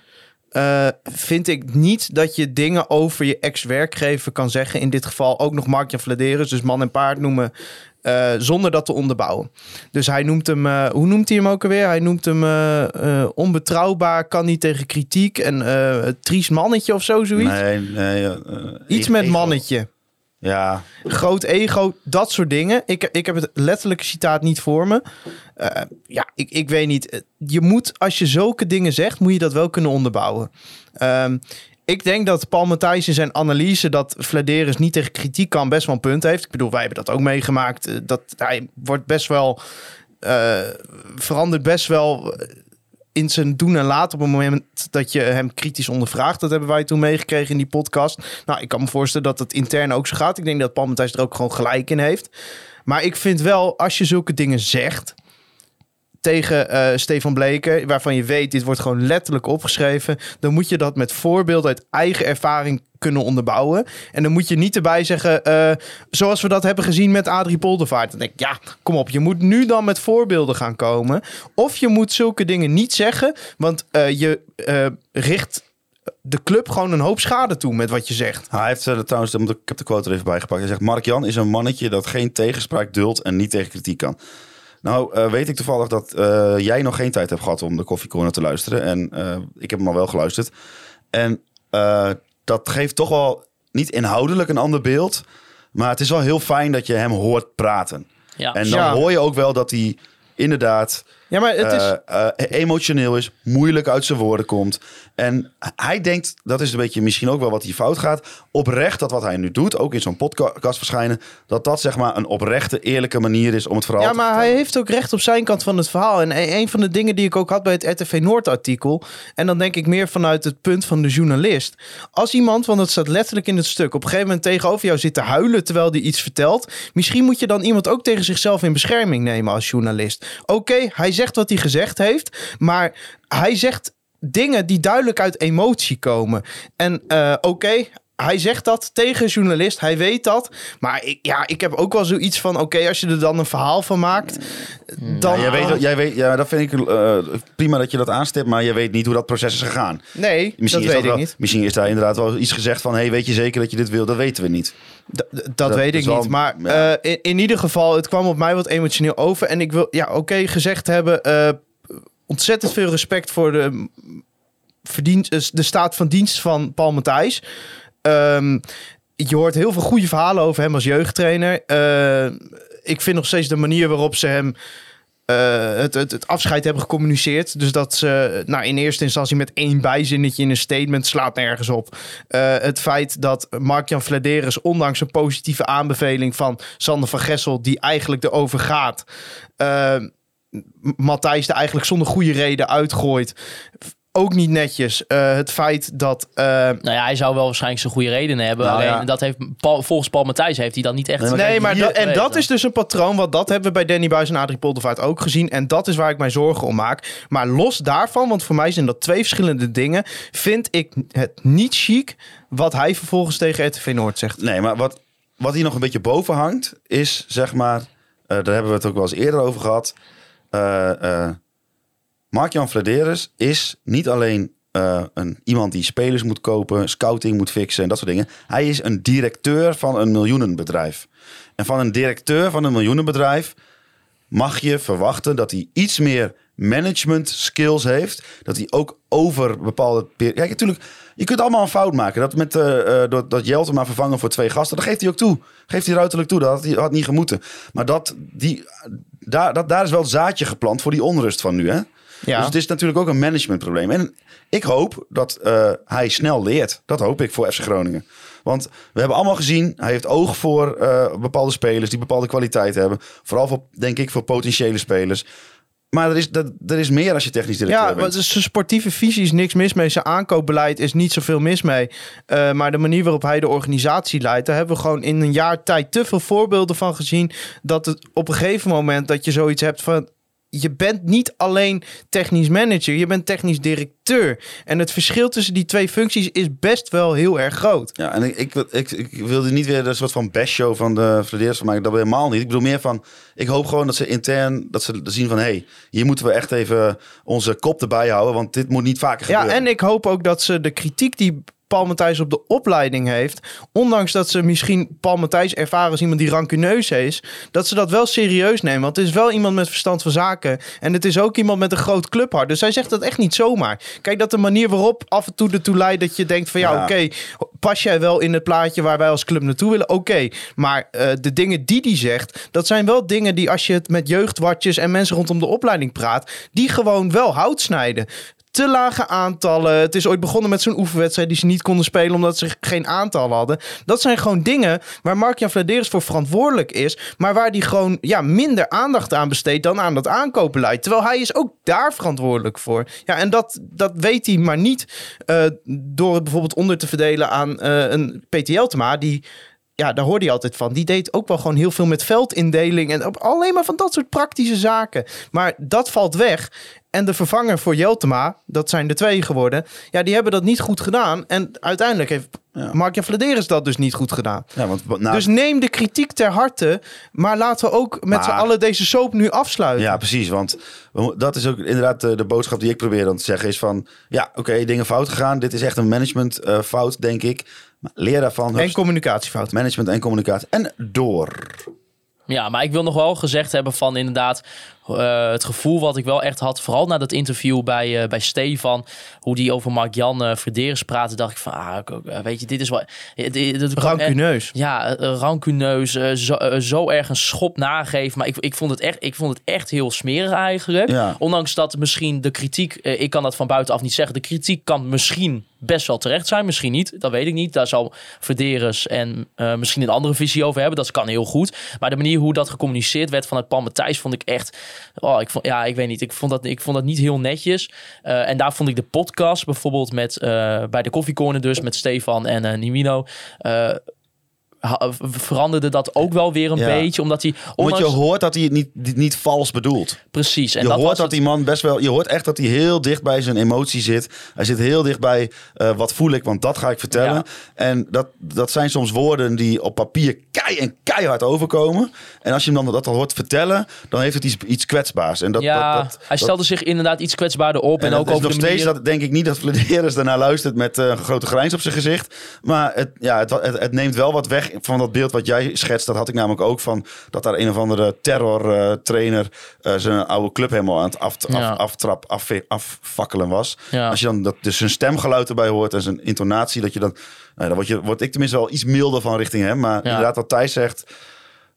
Uh, vind ik niet dat je dingen over je ex-werkgever kan zeggen. In dit geval ook nog Mark-Jan Vladeris, dus man en paard noemen. Uh, zonder dat te onderbouwen. Dus hij noemt hem, uh, hoe noemt hij hem ook alweer? Hij noemt hem uh, onbetrouwbaar, kan niet tegen kritiek en triest mannetje of zo, zoiets. Nee, nee. Iets met mannetje. Ja. Groot ego, dat soort dingen. Ik, ik heb het letterlijke citaat niet voor me. Uh, ja, ik, ik weet niet. Je moet, als je zulke dingen zegt, moet je dat wel kunnen onderbouwen. Um, ik denk dat Paul Matthijs in zijn analyse dat Vladeris niet tegen kritiek kan best wel een punt heeft. Ik bedoel, wij hebben dat ook meegemaakt. Dat hij wordt best wel uh, verandert best wel in zijn doen en laten op het moment dat je hem kritisch ondervraagt. Dat hebben wij toen meegekregen in die podcast. Nou, ik kan me voorstellen dat het intern ook zo gaat. Ik denk dat Paul Matthijs er ook gewoon gelijk in heeft. Maar ik vind wel, als je zulke dingen zegt tegen uh, Stefan Bleken, waarvan je weet, dit wordt gewoon letterlijk opgeschreven, dan moet je dat met voorbeelden uit eigen ervaring kunnen onderbouwen. En dan moet je niet erbij zeggen, uh, zoals we dat hebben gezien met Adrie Poldervaart. Dan denk ik, ja, kom op, je moet nu dan met voorbeelden gaan komen. Of je moet zulke dingen niet zeggen, want uh, je richt de club gewoon een hoop schade toe met wat je zegt. Hij heeft uh, trouwens, ik heb de quote er even bijgepakt. Hij zegt, Mark Jan is een mannetje dat geen tegenspraak duldt en niet tegen kritiek kan. Nou, uh, weet ik toevallig dat uh, jij nog geen tijd hebt gehad om de koffiecorner te luisteren. En uh, ik heb hem al wel geluisterd. En dat geeft toch wel niet inhoudelijk een ander beeld. Maar het is wel heel fijn dat je hem hoort praten. Ja. En dan Ja. hoor je ook wel dat hij inderdaad Ja, maar het is... eh, eh, emotioneel is, moeilijk uit zijn woorden komt. En hij denkt, dat is een beetje misschien ook wel wat hier fout gaat, oprecht dat wat hij nu doet, ook in zo'n podcast verschijnen, dat dat zeg maar een oprechte, eerlijke manier is om het verhaal Ja, te maar hij heeft ook recht op zijn kant van het verhaal. En een een van de dingen die ik ook had bij het RTV Noord artikel. En dan denk ik meer vanuit het punt van de journalist. Als iemand, want het staat letterlijk in het stuk, op een gegeven moment tegenover jou zit te huilen terwijl die iets vertelt. Misschien moet je dan iemand ook tegen zichzelf in bescherming nemen als journalist. Oké, hij zegt wat hij gezegd heeft, maar hij zegt dingen die duidelijk uit emotie komen. En uh, oké, hij zegt dat tegen een journalist, hij weet dat. Maar ik, ja, ik heb ook wel zoiets van: oké, als je er dan een verhaal van maakt, dan. Ja, jij weet, dat- jij weet, ja, dat vind ik eh, prima dat je dat aanstipt, maar je weet niet hoe dat proces is gegaan. Nee, Misschien, dat weet ik wel, niet. misschien is daar inderdaad wel iets gezegd van: hey, weet je zeker dat je dit wil? Dat weten we niet. D- dat, Dat weet ik wel- niet. Maar ja. eh, in, in ieder geval, het kwam op mij wat emotioneel over. En ik wil, ja, oké, gezegd hebben. eh, ontzettend veel respect voor de de staat van dienst van Paul Matthijs. Ehm, je hoort heel veel goede verhalen over hem als jeugdtrainer. Eh, ik vind nog steeds de manier waarop ze hem eh, het, het, afscheid hebben gecommuniceerd. Dus dat ze nou, in eerste instantie met één bijzinnetje in een statement slaat nergens op. Eh, het feit dat Mark-Jan Vladeris, ondanks een positieve aanbeveling van Sander van Gessel, die eigenlijk erover gaat, eh, Matthijs er eigenlijk zonder goede reden uitgooit. Ook niet netjes. Eh, het feit dat. eh, Nou ja, hij zou wel waarschijnlijk zijn goede redenen hebben. Nou, alleen ja. dat heeft Paul, volgens Paul Matthijs heeft hij dat niet echt. Nee, maar Nee, maar dat, en dat is dus een patroon, want dat hebben we bij Danny Buis en Adrie Poldervaart ook gezien. En dat is waar ik mij zorgen om maak. Maar los daarvan, want voor mij zijn dat twee verschillende dingen, vind ik het niet chic wat hij vervolgens tegen RTV Noord zegt. Nee, maar wat, wat hier nog een beetje boven hangt, is zeg maar, eh, daar hebben we het ook wel eens eerder over gehad. Mark-Jan Vladeris is niet alleen eh, een, iemand die spelers moet kopen, scouting moet fixen en dat soort dingen. Hij is een directeur van een miljoenenbedrijf. En van een directeur van een miljoenenbedrijf mag je verwachten dat hij iets meer management skills heeft. Dat hij ook over bepaalde... Kijk, natuurlijk, je kunt allemaal een fout maken. Dat met eh, dat, dat maar vervangen voor twee gasten, dat geeft hij ook toe. Geeft hij ruiterlijk toe, dat had, hij- had niet gemoeten. Maar dat, die, daar, dat, daar is wel het zaadje geplant voor die onrust van nu, hè? Ja. Dus het is natuurlijk ook een managementprobleem. En ik hoop dat eh, hij snel leert. Dat hoop ik voor FC Groningen. Want we hebben allemaal gezien, hij heeft oog voor eh, bepaalde spelers die bepaalde kwaliteit hebben. Vooral voor, denk ik, voor potentiële spelers. Maar er is, er, er is meer als je technisch directeur Ja, bent. maar zijn sportieve visie is niks mis mee. Zijn aankoopbeleid is niet zoveel mis mee. Eh, maar de manier waarop hij de organisatie leidt, daar hebben we gewoon in een jaar tijd te veel voorbeelden van gezien. Dat het op een gegeven moment dat je zoiets hebt van. Je bent niet alleen technisch manager, je bent technisch directeur. En het verschil tussen die twee functies is best wel heel erg groot. Ja, en ik, ik, ik, ik wilde niet weer een soort van bashtshow van de Vladeers van maken. Dat helemaal niet. Ik bedoel meer van, ik hoop gewoon dat ze intern, dat ze zien van, hé, hey, hier moeten we echt even onze kop erbij houden. Want dit moet niet vaker Ja, gebeuren. en ik hoop ook dat ze de kritiek die Paul Matthijs op de opleiding heeft, ondanks dat ze misschien Paul Matthijs ervaren als iemand die rancuneus is, dat ze dat wel serieus nemen. Want het is wel iemand met verstand van zaken en het is ook iemand met een groot clubhart. Dus hij zegt dat echt niet zomaar. Kijk, dat de manier waarop af en toe ertoe leidt dat je denkt van ja, Ja. oké, pas jij wel in het plaatje waar wij als club naartoe willen? Oké, maar eh, de dingen die hij zegt, dat zijn wel dingen die als je het met jeugdwatjes en mensen rondom de opleiding praat, die gewoon wel hout snijden te lage aantallen. Het is ooit begonnen met zo'n oefenwedstrijd die ze niet konden spelen omdat ze geen aantal hadden. Dat zijn gewoon dingen waar Mark-Jan Vladeris voor verantwoordelijk is, maar waar die gewoon ja, minder aandacht aan besteedt dan aan dat aankoopbeleid. Terwijl hij is ook daar verantwoordelijk voor. Ja, en dat, dat weet hij maar niet eh, door het bijvoorbeeld onder te verdelen aan eh, een PTL Tema die ja, daar hoorde je altijd van. Die deed ook wel gewoon heel veel met veldindeling en alleen maar van dat soort praktische zaken. Maar dat valt weg. En de vervanger voor Jeltema, dat zijn de twee geworden. Ja, die hebben dat niet goed gedaan. En uiteindelijk heeft Ja. Mark-Jan Vladeris dat dus niet goed gedaan. Ja, want nou, Dus neem de kritiek ter harte. Maar laten we ook met z'n allen deze soap nu afsluiten. Ja, precies. Want dat is ook inderdaad de, de boodschap die ik probeer dan te zeggen. Is van, ja, oké, dingen fout gegaan. Dit is echt een management eh, fout, denk ik. Maar leer daarvan. En communicatiefout. management en communicatie. En door. Ja, maar ik wil nog wel gezegd hebben van inderdaad eh, het gevoel wat ik wel echt had, vooral na dat interview bij, eh, bij Stefan, hoe die over Mark-Jan uh, Verderes praatte, dacht ik van, ah, eh, weet je, dit is wel... eh, dit- Rancuneus. Ja, eh, rancuneus, eh, zo, eh, zo erg een schop nageven. Maar ik, ik, vond het echt, ik vond het echt heel smerig eigenlijk. Ja. Ondanks dat misschien de kritiek, eh, ik kan dat van buitenaf niet zeggen, de kritiek kan misschien best wel terecht zijn, misschien niet. Dat weet ik niet. Daar zal Verderes en eh, misschien een andere visie over hebben. Dat kan heel goed. Maar de manier hoe dat gecommuniceerd werd vanuit Paul Matthijs vond ik echt... Oh, ik ja, ik weet niet. Ik vond dat, ik vond dat niet heel netjes. Eh, en daar vond ik de podcast bijvoorbeeld met, eh, bij de koffiecorner dus, met Stefan en eh Nimino... veranderde dat ook wel weer een Ja. beetje, omdat hij... Want je hoort dat hij het niet, niet, vals bedoelt. Precies. En je dat hoort dat het- die man best wel. Je hoort echt dat hij heel dicht bij zijn emotie zit. Hij zit heel dicht bij eh, wat voel ik, want dat ga ik vertellen. Ja. En dat, dat zijn soms woorden die op papier kei en keihard overkomen. En als je hem dan dat al hoort vertellen, dan heeft het iets, iets kwetsbaars. En dat, ja, dat, dat, hij stelde zich inderdaad iets kwetsbaarder op. En, en, ook over nog de steeds manier... dat denk ik niet dat Vladeris daarna luistert met eh, een grote grijns op zijn gezicht. Maar het, ja, het, het, het neemt wel wat weg erg van dat beeld wat jij schetst. Dat had ik namelijk ook van dat daar een of andere terror-trainer zijn oude club helemaal aan het af, Ja. af, aftrap, af, afvakkelen was. Ja. Als je dan dat, dus zijn stemgeluid erbij hoort en zijn intonatie, dat je dan, nou, dan word, je, word ik tenminste wel iets milder van richting hem. Maar inderdaad, wat Thijs zegt,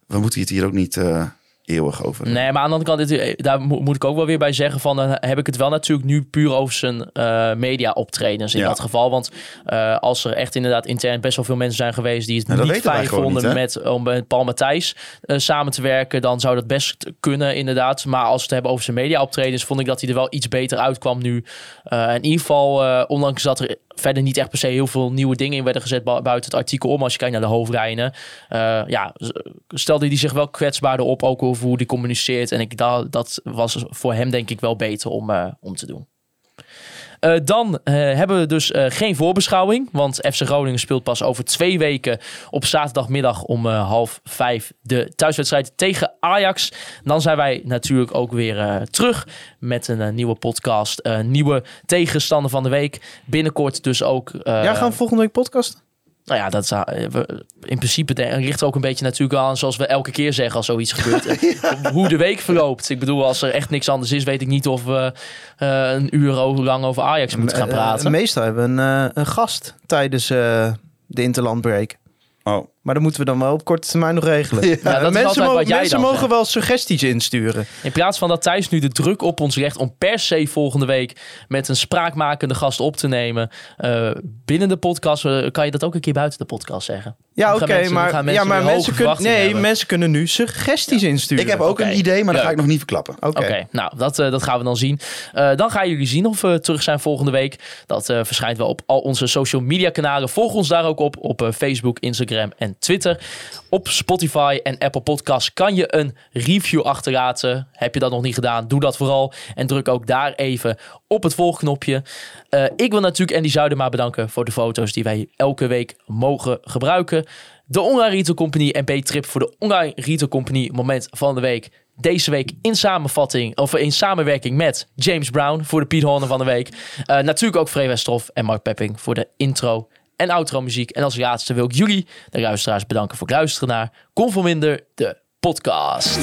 we moeten het hier ook niet eh, eeuwig over. Nee, maar aan de andere kant, dit- daar mo- moet ik ook wel weer bij zeggen van, dan heb ik het wel natuurlijk nu puur over zijn eh media optredens in Ja. dat geval. Want eh, als er echt inderdaad intern best wel veel mensen zijn geweest die het dat niet fijn vonden niet, met, om met Paul Matthijs eh, samen te werken, dan zou dat best kunnen inderdaad. Maar als we het hebben over zijn media optredens, vond ik dat hij er wel iets beter uitkwam nu. Eh, in ieder geval, eh, ondanks dat er verder niet echt per se heel veel nieuwe dingen in werden gezet bu- buiten het artikel om. Als je kijkt naar de hoofdlijnen. Eh, ja, stelde hij zich wel kwetsbaarder op, ook over hoe hij communiceert. En ik, dat, dat was voor hem denk ik wel beter om, eh, om te doen. Eh, dan eh, hebben we dus geen voorbeschouwing. Want FC Groningen speelt pas over twee weken op zaterdagmiddag om half vijf de thuiswedstrijd tegen Ajax. Dan zijn wij natuurlijk ook weer terug met een nieuwe podcast. nieuwe tegenstander van de week. Binnenkort dus ook. ja, gaan volgende week podcasten? Nou ja, dat zou, eh, we- in principe ligt ook een beetje natuurlijk aan zoals we elke keer zeggen als zoiets gebeurt. Eh, Hoe de week verloopt. Ik bedoel, als er echt niks anders is, weet ik niet of we eh, een uur over- lang over Ajax moeten gaan praten. meestal hebben we een, een gast tijdens eh, de interlandbreak. Oh, Maar dat moeten we dan wel op korte termijn nog regelen. Ja, dat mensen mo- mensen dan mogen zegt. wel suggesties insturen. In plaats van dat Thijs nu de druk op ons legt om per se volgende week met een spraakmakende gast op te nemen eh, binnen de podcast, eh, kan je dat ook een keer buiten de podcast zeggen. Ja, oké, mensen- maar, gaan ja, mensen maar mensen, kunnen, nee, hebben. mensen kunnen nu suggesties insturen. ik heb ook een idee, maar dat ga ik nog niet verklappen. Oké. Oké, nou, dat, eh, dat gaan we dan zien. Eh, dan gaan jullie zien of we terug zijn volgende week. Dat eh, verschijnt wel op al onze social media kanalen. Volg ons daar ook op, op eh, Facebook, Instagram en Twitter. Op Spotify en Apple Podcasts kan je een review achterlaten. Heb je dat nog niet gedaan, doe dat vooral. En druk ook daar even op het volgknopje. Eh, ik wil natuurlijk Andy Zuidema bedanken voor de foto's die wij elke week mogen gebruiken. De Online Retail Company en B-Trip voor de Online Retail Company moment van de week. Deze week in samenvatting, of in samenwerking met James Brown voor de Piet Horner van de week. Eh, natuurlijk ook Free Westerhof en Mark Pepping voor de intro en outro muziek. En als laatste wil ik jullie, de luisteraars, bedanken voor het luisteren naar Conforminder, de podcast.